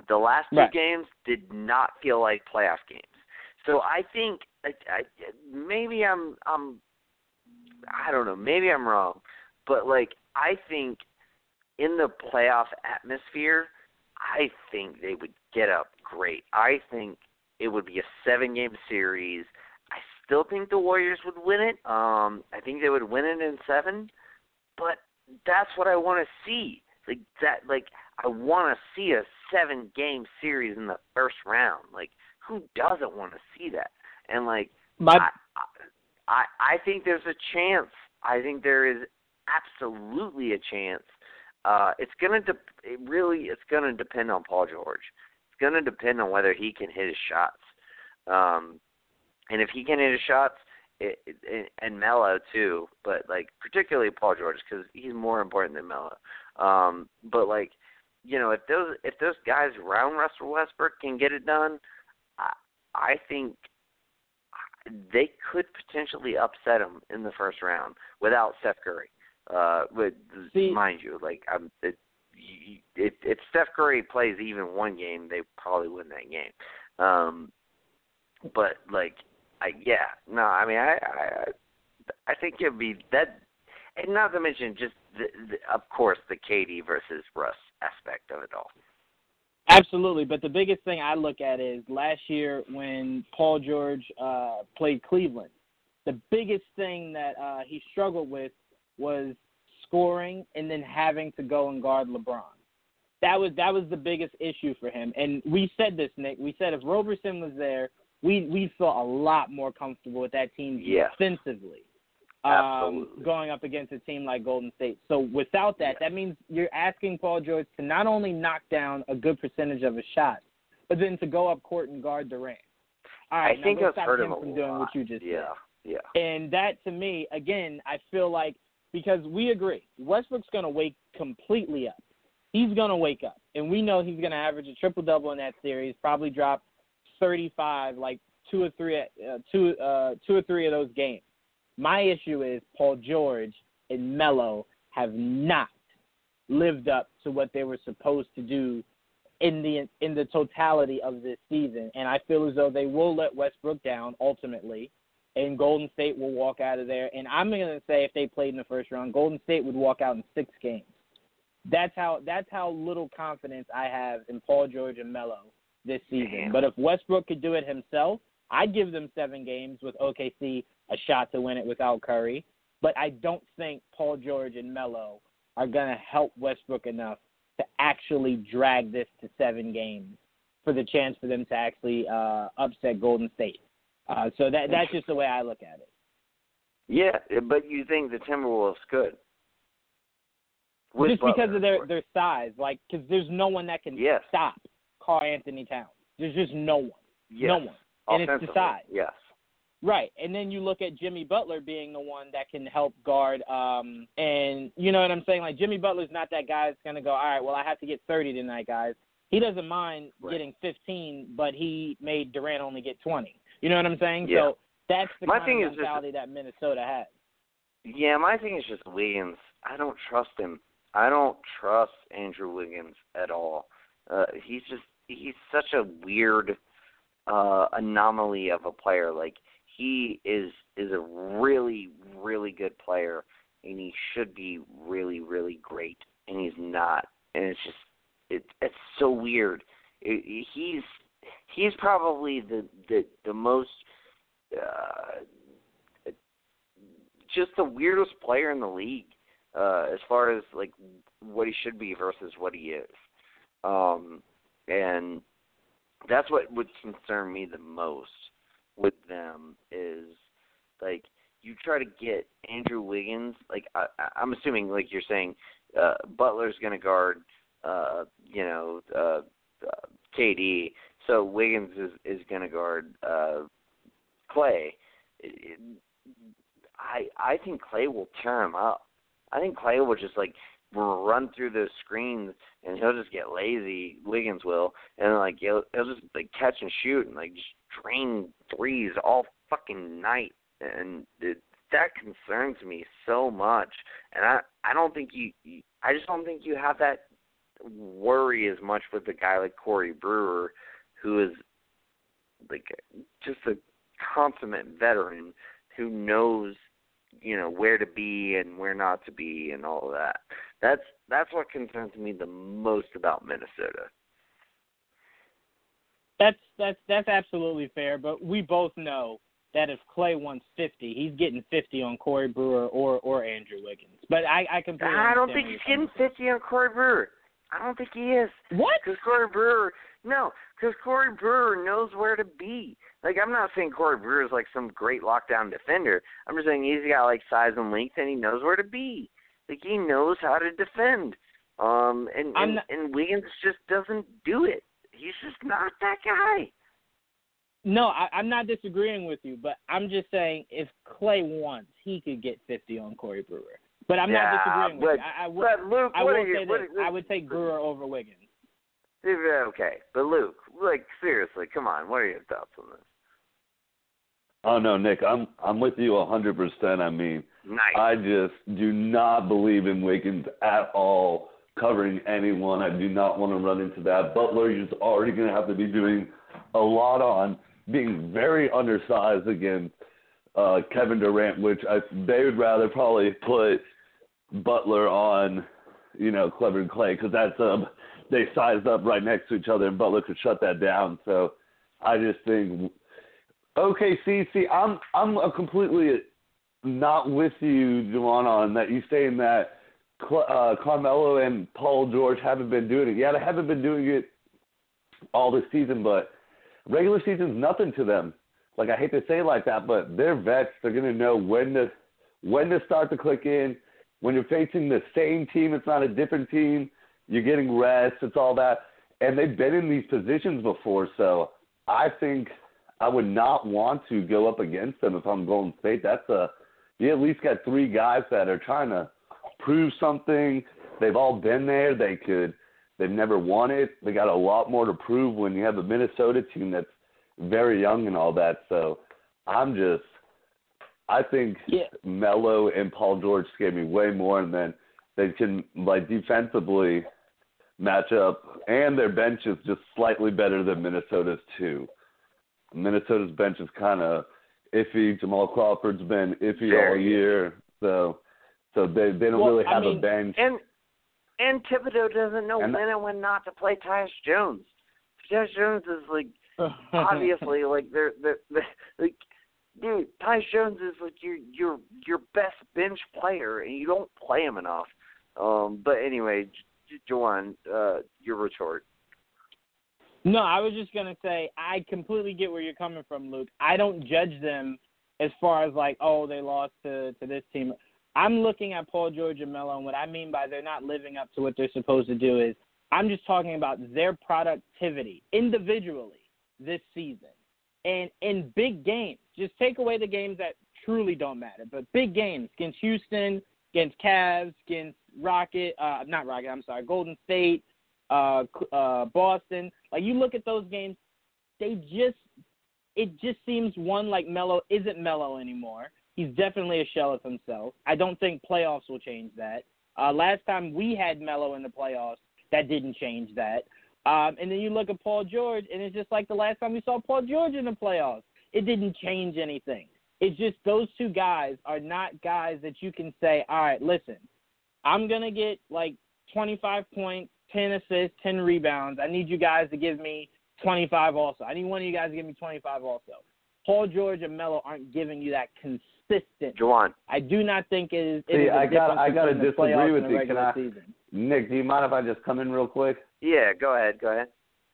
The last two Right. games did not feel like playoff games. So I think I, I, maybe I'm I'm I don't know, maybe I'm wrong, but like I think in the playoff atmosphere, I think they would get up great. I think it would be a seven game series. I still think the Warriors would win it. Um I think they would win it in seven, but that's what I want to see. Like that like I want to see a seven game series in the first round. Like who doesn't want to see that? And like My I, I I think there's a chance. I think there is absolutely a chance. Uh, it's gonna de- it really it's gonna depend on Paul George. It's gonna depend on whether he can hit his shots. Um, and if he can hit his shots, it, it, and Melo too, but like particularly Paul George because he's more important than Melo. Um, but like you know if those if those guys around Russell Westbrook can get it done, I I think they could potentially upset him in the first round without Steph Curry. Uh, with See- mind you, like I'm, it, y- if if Steph Curry plays even one game, they probably win that game. Um, but like, I yeah, no, I mean, I I I think it'd be that, and not to mention just the, the of course the KD versus Russ aspect of it all. Absolutely, but the biggest thing I look at is last year when Paul George uh, played Cleveland. The biggest thing that uh, he struggled with was scoring and then having to go and guard LeBron. That was that was the biggest issue for him. And we said this, Nick. We said if Roberson was there, we we felt a lot more comfortable with that team defensively. Um, going up against a team like Golden State. So without that, that means you're asking Paul George to not only knock down a good percentage of his shots, but then to go up court and guard Durant. All right, I think that's hurt him him a from doing lot. what you just yeah, said. yeah. And that to me, again, I feel like because we agree, Westbrook's going to wake completely up. He's going to wake up, and we know he's going to average a triple double in that series. Probably drop 35, like two or three, uh, two, uh, two or three of those games. My issue is Paul George and Melo have not lived up to what they were supposed to do in the in the totality of this season, and I feel as though they will let Westbrook down ultimately and Golden State will walk out of there. And I'm going to say if they played in the first round, Golden State would walk out in six games. That's how that's how little confidence I have in Paul George and Melo this season. Damn. But if Westbrook could do it himself, I'd give them seven games with OKC a shot to win it without Curry. But I don't think Paul George and Melo are going to help Westbrook enough to actually drag this to seven games for the chance for them to actually uh, upset Golden State. Uh, so that that's just the way I look at it. Yeah, but you think the Timberwolves could? With just because of their course. their size, like because there's no one that can Yes. stop Karl Anthony Towns. There's just no one, yes. no one, and it's the size. Yes. Right. And then you look at Jimmy Butler being the one that can help guard um and you know what I'm saying? Like Jimmy Butler's not that guy that's gonna go, All right, well I have to get thirty tonight, guys. He doesn't mind Right. getting fifteen, but he made Durant only get twenty. You know what I'm saying? Yeah. So that's the My kind thing of is just- mentality that Minnesota has. Yeah, my thing is just Wiggins. I don't trust him. I don't trust Andrew Wiggins at all. Uh he's just he's such a weird uh anomaly of a player. Like he is is a really really good player and he should be really really great and he's not. And it's just it it's so weird. It, he's he's probably the the the most uh just the weirdest player in the league uh as far as like what he should be versus what he is um and that's what would concern me the most with them is like you try to get Andrew Wiggins like I I'm assuming like you're saying uh Butler's going to guard uh you know uh, uh KD so Wiggins is is going to guard uh Klay it, it, I I think Klay will tear him up. I think Klay will just like run through those screens and he'll just get lazy. Wiggins will, and like he'll he'll just like catch and shoot and like just drain threes all fucking night, and it, that concerns me so much. And I I don't think you, you I just don't think you have that worry as much with a guy like Corey Brewer, who is like just a consummate veteran who knows you know where to be and where not to be and all of that. That's that's what concerns me the most about Minnesota. That's that's that's absolutely fair, but we both know that if Klay wants fifty, he's getting fifty on Corey Brewer or or Andrew Wiggins. But I I completely I don't think he's getting fifty on Corey Brewer. I don't think he is. What? Because Corey Brewer, no, because Corey Brewer knows where to be. Like I'm not saying Corey Brewer is like some great lockdown defender. I'm just saying he's got like size and length, and he knows where to be. Like he knows how to defend. Um, and and, not- and Wiggins just doesn't do it. He's just not that guy. No, I, I'm not disagreeing with you, but I'm just saying if Klay wants, he could get 50 on Corey Brewer. But I'm Yeah, not disagreeing with you. I, I, would, But Luke, I what will are you? say what this: are- I would take Brewer over Wiggins. Okay, but Luke, like seriously, come on. What are your thoughts on this? Oh no, Nick, I'm I'm with you a hundred percent. I mean, Nice. I just do not believe in Wiggins at all covering anyone. I do not want to run into that. Butler is already going to have to be doing a lot on being very undersized against uh, Kevin Durant, which I, they would rather probably put Butler on, you know, Clever and Klay because that's um they sized up right next to each other and Butler could shut that down. So I just think okay, see, see, I'm I'm completely not with you, Juwan, on that. You saying that uh, Carmelo and Paul George haven't been doing it. Yeah, they haven't been doing it all this season, but regular season's nothing to them. Like I hate to say it like that, but they're vets. They're gonna know when to when to start to click in. When you're facing the same team, it's not a different team. You're getting rest. It's all that, and they've been in these positions before. So I think I would not want to go up against them if I'm Golden State. That's a you at least got three guys that are trying to prove something. They've all been there. They could. They've never won it. They got a lot more to prove when you have a Minnesota team that's very young and all that. So I'm just. I think Yeah. Melo and Paul George scare me way more, and then they can like defensively match up, and their bench is just slightly better than Minnesota's too. Minnesota's bench is kind of iffy. Jamal Crawford's been iffy all year, so so they they don't Well, really I have mean, a bench. And and Thibodeau doesn't know And- when and when not to play Tyus Jones. Tyus Jones is like <laughs> obviously like they're they're, they're like dude, Tyus Jones is like your your your best bench player and you don't play him enough. Um but anyway, J- Juwan, uh your retort. No, I was just gonna say I completely get where you're coming from, Luke. I don't judge them as far as like, oh, they lost to to this team. I'm looking at Paul George and Melo, and what I mean by they're not living up to what they're supposed to do is I'm just talking about their productivity individually this season. And in big games, just take away the games that truly don't matter, but big games against Houston, against Cavs, against Rocket, uh, not Rocket, I'm sorry, Golden State, uh, uh, Boston. Like you look at those games, they just it just seems one like Melo isn't Melo anymore. He's definitely a shell of himself. I don't think playoffs will change that. Uh, last time we had Melo in the playoffs, that didn't change that. Um, and then you look at Paul George, and it's just like the last time we saw Paul George in the playoffs. It didn't change anything. It's just those two guys are not guys that you can say, all right, listen, I'm going to get like 25 points, 10 assists, 10 rebounds. I need you guys to give me 25 also. I need one of you guys to give me 25 also. Paul George and Melo aren't giving you that consistent. Juwan. I do not think it is. See, I got I got to disagree with you. Can I, season. Nick, do you mind if I just come in real quick? Yeah, go ahead. Go ahead.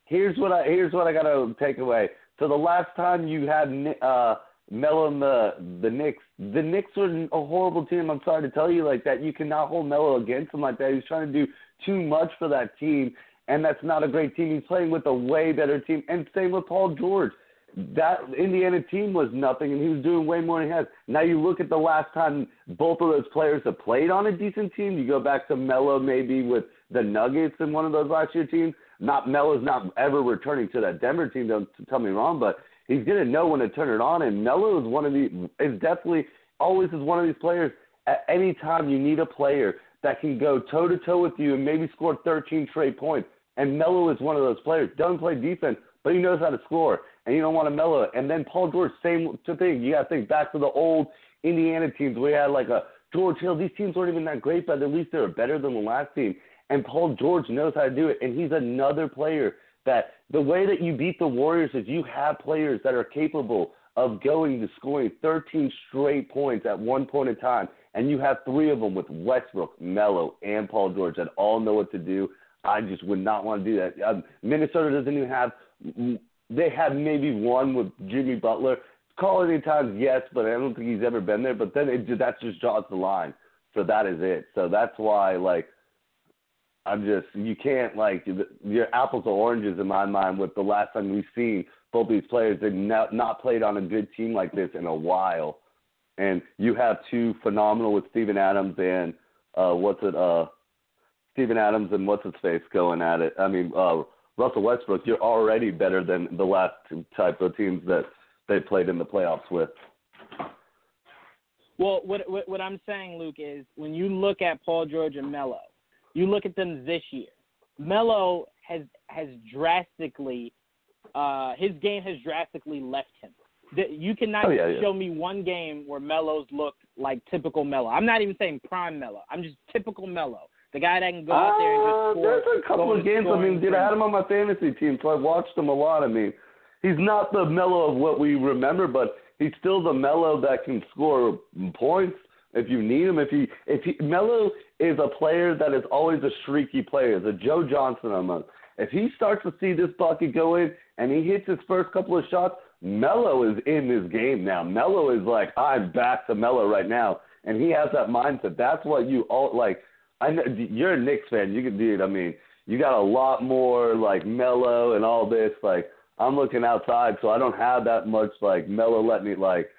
Here's what I here's what I got to take away. So the last time you had uh, Melo and the the Knicks, the Knicks were a horrible team. I'm sorry to tell you like that. You cannot hold Melo against him like that. He's trying to do too much for that team, and that's not a great team. He's playing with a way better team, and same with Paul George. That Indiana team was nothing, and he was doing way more than he has. Now you look at the last time both of those players have played on a decent team. You go back to Melo maybe with the Nuggets in one of those last year teams. Not Melo's not ever returning to that Denver team. Don't tell me wrong, but he's gonna know when to turn it on. And Melo is one of the is definitely always is one of these players. At any time you need a player that can go toe to toe with you and maybe score 13 straight points. And Melo is one of those players. Doesn't play defense, but he knows how to score. And you don't want to mellow it. And then Paul George, same thing. You got to think back to the old Indiana teams you had like a George Hill. These teams weren't even that great, but at least they were better than the last team. And Paul George knows how to do it. And he's another player that the way that you beat the Warriors is you have players that are capable of going to scoring 13 straight points at one point in time. And you have three of them with Westbrook, Melo, and Paul George that all know what to do. I just would not want to do that. Um, Minnesota doesn't even have. They have maybe one with Jimmy Butler. Call it any times, yes, but I don't think he's ever been there. But then it, that's just draws the line. So that is it. So that's why, like, I'm just you can't like your apples or oranges in my mind with the last time we've seen both these players. They've not, not played on a good team like this in a while, and you have two phenomenal with Steven Adams and uh, what's it uh, Steven Adams and what's his face going at it. I mean uh, Russell Westbrook. You're already better than the last type of teams that they played in the playoffs with. Well, what, what what I'm saying, Luke, is when you look at Paul George and Melo you look at them this year. Melo has has drastically uh, his game has drastically left him. You cannot oh, yeah, yeah. show me one game where Melo's looked like typical Melo. I'm not even saying prime Melo. I'm just typical Melo. The guy that can go out there and just uh, score. There's a couple of games. I mean, dude, I had him on my fantasy team, so I watched him a lot. I mean, he's not the Melo of what we remember, but he's still the Melo that can score points if you need him. If he if he Melo is a player that is always a streaky player, the Joe Johnson almost. If he starts to see this bucket go in and he hits his first couple of shots, Melo is in this game now. Melo is like, I'm back to Melo right now, and he has that mindset. That's what you all like. I know you're a Knicks fan. You can do it. I mean, you got a lot more like Melo and all this. Like I'm looking outside, so I don't have that much like Melo. Let me like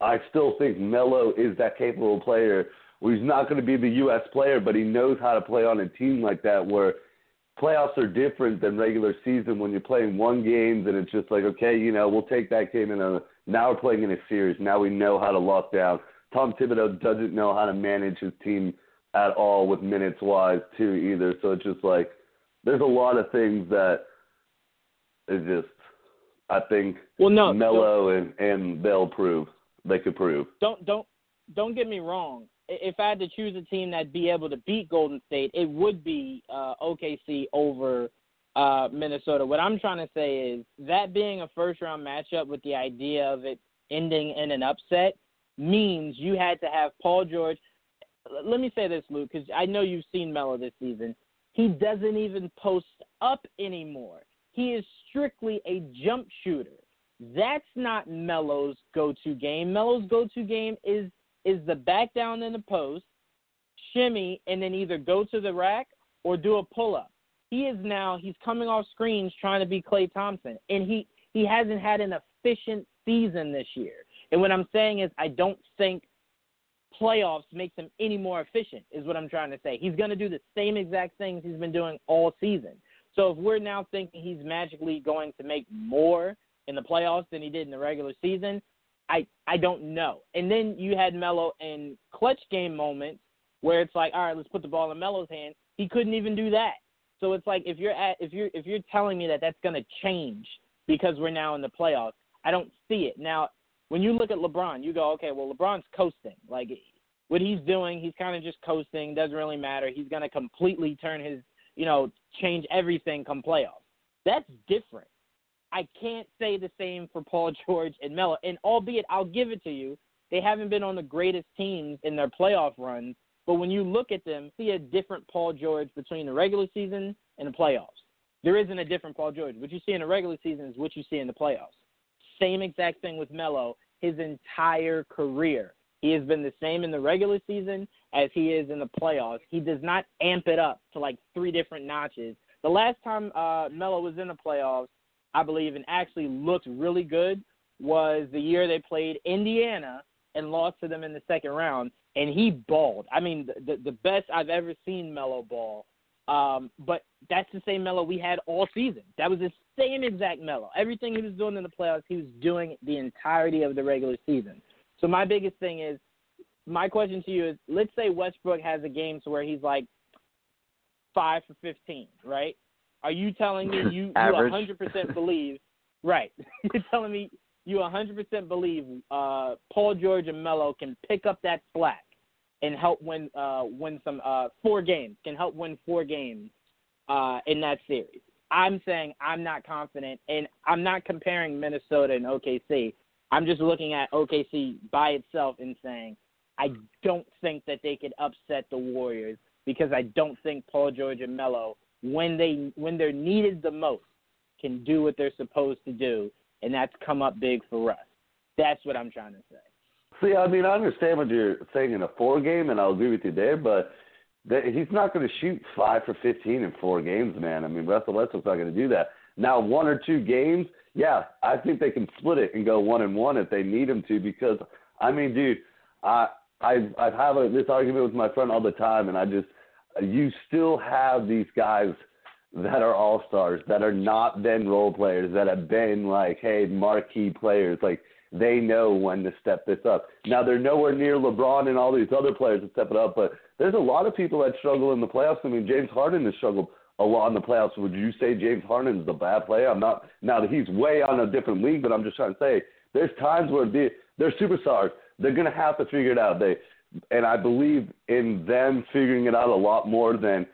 I still think Melo is that capable player where he's not going to be the U.S. player, but he knows how to play on a team like that where playoffs are different than regular season when you're playing one games and it's just like, okay, you know, we'll take that game in a uh, now we're playing in a series. Now we know how to lock down. Tom Thibodeau doesn't know how to manage his team at all with minutes wise too either. So it's just like there's a lot of things that is just I think well no Melo and and they'll prove they could prove. Don't don't don't get me wrong. If I had to choose a team that'd be able to beat Golden State, it would be uh, OKC over uh, Minnesota. What I'm trying to say is that being a first round matchup with the idea of it ending in an upset means you had to have Paul George. Let me say this, Luke, because I know you've seen Melo this season. He doesn't even post up anymore. He is strictly a jump shooter. That's not Melo's go-to game. Melo's go-to game is is the back down in the post, shimmy, and then either go to the rack or do a pull-up. He is now he's coming off screens trying to be Klay Thompson, and he he hasn't had an efficient season this year. And what I'm saying is, I don't think playoffs makes him any more efficient. Is what I'm trying to say. He's going to do the same exact things he's been doing all season. So if we're now thinking he's magically going to make more in the playoffs than he did in the regular season, I I don't know. And then you had Melo in clutch game moments where it's like, all right, let's put the ball in Melo's hand. He couldn't even do that. So it's like if you're at if you're if you're telling me that that's going to change because we're now in the playoffs, I don't see it. Now, when you look at LeBron, you go, okay, well LeBron's coasting. Like what he's doing, he's kind of just coasting. Doesn't really matter. He's going to completely turn his, you know, change everything come playoffs. That's different. I can't say the same for Paul <laughs> George and Melo. And albeit I'll give it to you, they haven't been on the greatest teams in their playoff runs. But when you look at them, see a different Paul George between the regular season and the playoffs. There isn't a different Paul George. What you see in the regular season is what you see in the playoffs. Same exact thing with Melo his entire career. He has been the same in the regular season as he is in the playoffs. He does not amp it up to like three different notches. The last time uh, Melo was in the playoffs, I believe, and actually looked really good was the year they played Indiana and lost to them in the second round, and he balled. I mean, the the best I've ever seen Melo ball. Um, but that's the same Melo we had all season. That was the same exact Melo. Everything he was doing in the playoffs, he was doing the entirety of the regular season. So my biggest thing is, my question to you is, let's say Westbrook has a game to where he's like five for fifteen, right? Are you telling me <laughs> you you hundred percent <laughs> believe? Right, <laughs> you're telling me you hundred percent believe uh, Paul George and Melo can pick up that slack and help win uh, win some uh, four games, can help win four games uh, in that series. I'm saying I'm not confident, and I'm not comparing Minnesota and OKC. I'm just looking at OKC by itself and saying I don't think that they could upset the Warriors because I don't think Paul George and Melo, when they when they're needed the most, can do what they're supposed to do, and that's come up big for us. That's what I'm trying to say. See, I mean, I understand what you're saying in a four game, and I'll agree with you there, but that he's not going to shoot five for 15 in four games, man. I mean, Russell Westbrook's not going to do that. Now, one or two games, yeah, I think they can split it and go one and one if they need him to. Because I mean, dude, I I I have a, this argument with my friend all the time, and I just you still have these guys that are all stars that are not then role players that have been like, hey, marquee players. Like they know when to step this up. Now they're nowhere near LeBron and all these other players to step it up, but there's a lot of people that struggle in the playoffs. I mean, James Harden has struggled a lot in the playoffs. Would you say James Harden is a bad player? I'm not. Now that he's way on a different league, but I'm just trying to say there's times where they, they're superstars. They're gonna have to figure it out. They and I believe in them figuring it out a lot more than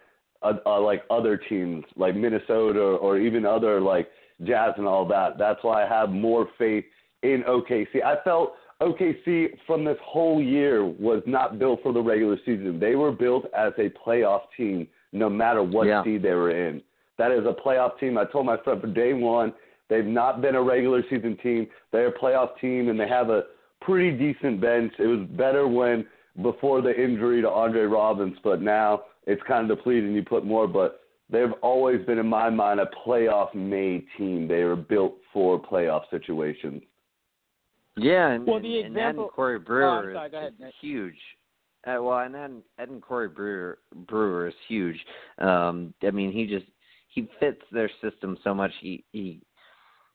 uh, uh, like other teams like Minnesota or, or even other like Jazz and all that. That's why I have more faith in OKC. I felt OKC from this whole year was not built for the regular season. They were built as a playoff team, no matter what yeah. seed they were in. That is a playoff team. I told my friend from day one, they've not been a regular season team. They're a playoff team, and they have a pretty decent bench. It was better when before the injury to Andre Robbins, but now it's kind of depleted and you put more. But they've always been, in my mind, a playoff made team. They were built for playoff situations. Yeah, and, well, the and, example, and Corey Brewer oh, sorry, is, is huge. Uh, well, and then Ed and Corey Brewer Brewer is huge. Um, I mean, he just he fits their system so much. He he,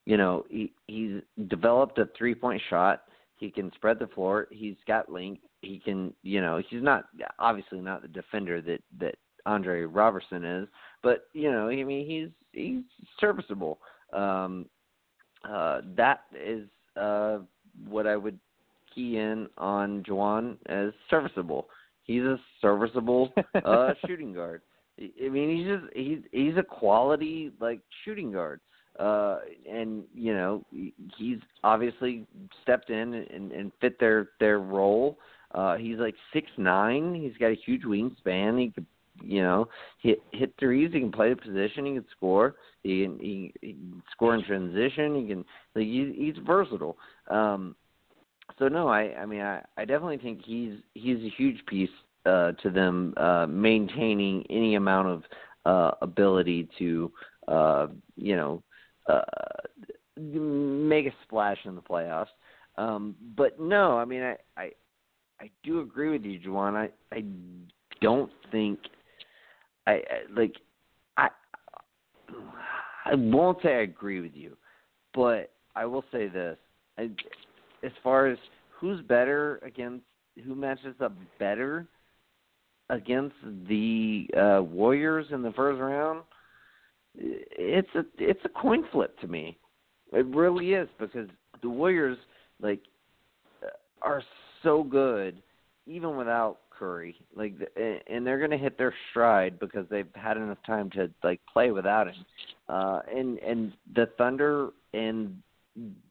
you know, he he's developed a three point shot. He can spread the floor. He's got length. He can, you know, he's not obviously not the defender that that Andre Robertson is, but you know, I mean, he's he's serviceable. Um, uh, that is uh what I would key in on Juwan as serviceable. He's a serviceable uh <laughs> shooting guard. I mean, he's just he's he's a quality like shooting guard. Uh and you know, he's obviously stepped in and, and fit their their role. Uh he's like six nine. He's got a huge wingspan. He could you know, hit hit threes. He can play the position. He can score. He can, he, he can score in transition. He can. Like, he, he's versatile. Um, so no, I I mean I I definitely think he's he's a huge piece uh, to them uh, maintaining any amount of uh, ability to uh, you know uh, make a splash in the playoffs. Um, but no, I mean, I, I, I do agree with you, Juwan. I, I don't think, I, like, I, I won't say I agree with you, but I will say this: I, as far as who's better against who matches up better against the uh, Warriors in the first round, it's a it's a coin flip to me. It really is because the Warriors like are so good even without Curry. Like and they're going to hit their stride because they've had enough time to like play without him. Uh and and the Thunder and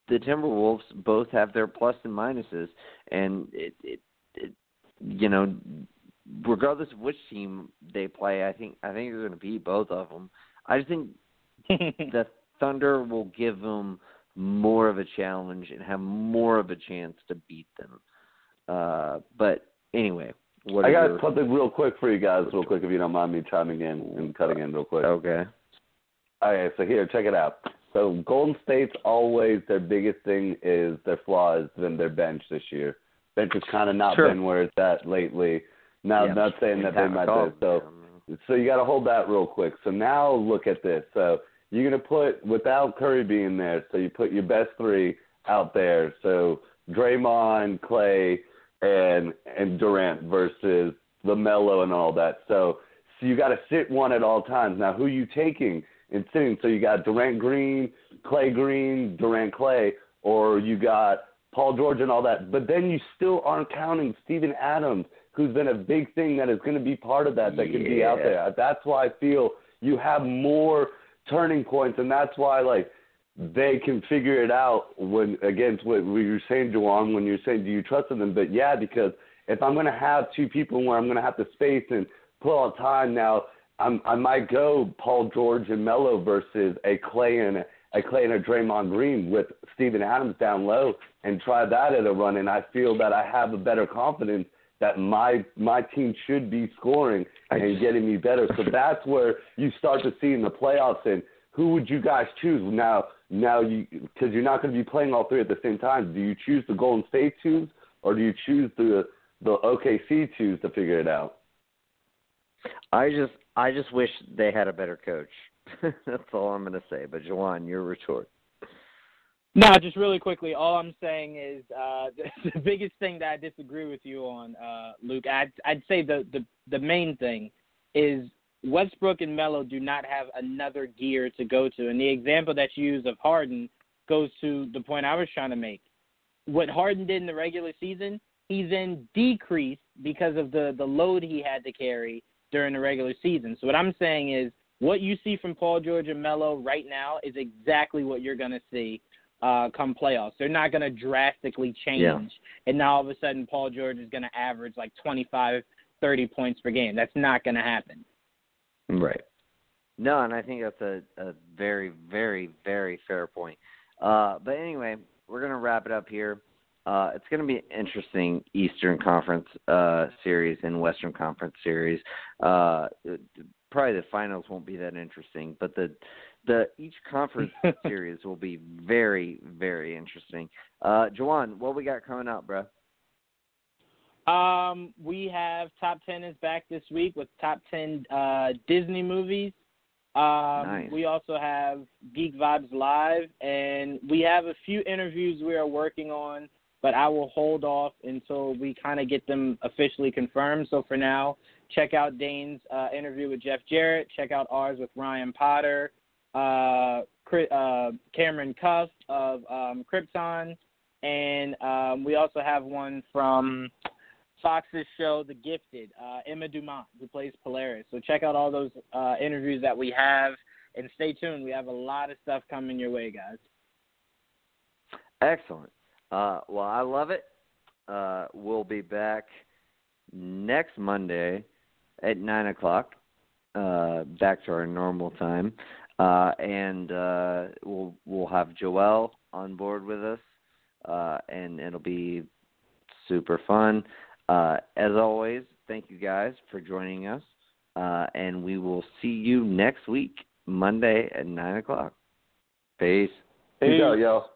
the Timberwolves both have their plus and minuses and it it, it you know regardless of which team they play, I think I think they're going to beat both of them. I just think <laughs> the Thunder will give them more of a challenge and have more of a chance to beat them. Uh, but anyway, what I got your... something real quick for you guys, real quick, if you don't mind me chiming in and cutting in real quick. Okay. Okay, so here, check it out. So Golden State's always their biggest thing is their flaw flaws than their bench this year. Bench has kind of not sure. been where it's at lately. Now, yeah, not saying that they might be. So, oh, so you got to hold that real quick. So now look at this. So you're gonna put without Curry being there. So you put your best three out there. So Draymond, Klay, and and Durant versus LaMelo and all that. So so you got to sit one at all times. Now, who you taking and sitting? So you got Durant Green, Klay Green, Durant Klay, or you got Paul George and all that. But then you still aren't counting Steven Adams who's been a big thing that is going to be part of that that yeah. can be out there. That's why I feel you have more turning points, and that's why like they can figure it out when against what you were saying, Juwan, when you're saying do you trust them? But yeah, because if I'm going to have two people where I'm going to have to space and put all time now, I'm, I might go Paul George and Melo versus a Klay and a, a Klay and a Draymond Green with Steven Adams down low and try that at a run. And I feel that I have a better confidence that my my team should be scoring and getting me better. So that's where you start to see in the playoffs. And who would you guys choose now? Now you because you're not going to be playing all three at the same time. Do you choose the Golden State twos or do you choose the the OKC twos to figure it out? I just I just wish they had a better coach. <laughs> That's all I'm going to say. But Juwan, your retort. No, just really quickly, all I'm saying is uh, the, <laughs> the biggest thing that I disagree with you on, uh, Luke. I'd, I'd say the, the the main thing is Westbrook and Melo do not have another gear to go to, and the example that you use of Harden goes to the point I was trying to make. What Harden did in the regular season, he then decreased because of the the load he had to carry during the regular season. So what I'm saying is, what you see from Paul George and Melo right now is exactly what you're going to see uh, come playoffs. They're not going to drastically change, yeah. and now all of a sudden Paul George is going to average like 25, 30 points per game. That's not going to happen. Right. No, and I think that's a, a very, very, very fair point. Uh, but anyway, we're going to wrap it up here. Uh, it's going to be an interesting Eastern Conference uh, series and Western Conference series. Uh, probably the finals won't be that interesting, but the the each conference <laughs> series will be very very interesting. Uh, Juwan, what we got coming up, bro? Um, we have top ten is back this week with top ten uh, Disney movies. Um, nice. We also have Geek Vibes Live, and we have a few interviews we are working on, but I will hold off until we kind of get them officially confirmed. So for now, check out Dane's uh, interview with Jeff Jarrett. Check out ours with Ryan Potter uh, uh, Cameron Cuffe of um, Krypton, and um, we also have one from Fox's show, The Gifted, uh, Emma Dumont, who plays Polaris. So check out all those uh, interviews that we have, and stay tuned. We have a lot of stuff coming your way, guys. Excellent. Uh, well, I love it. Uh, we'll be back next Monday at nine o'clock, uh, back to our normal time. Uh, and we'll we'll have Joel on board with us, and it'll be super fun. Uh, as always, thank you guys for joining us, uh, and we will see you next week, Monday at nine o'clock. Peace. Peace out, yo.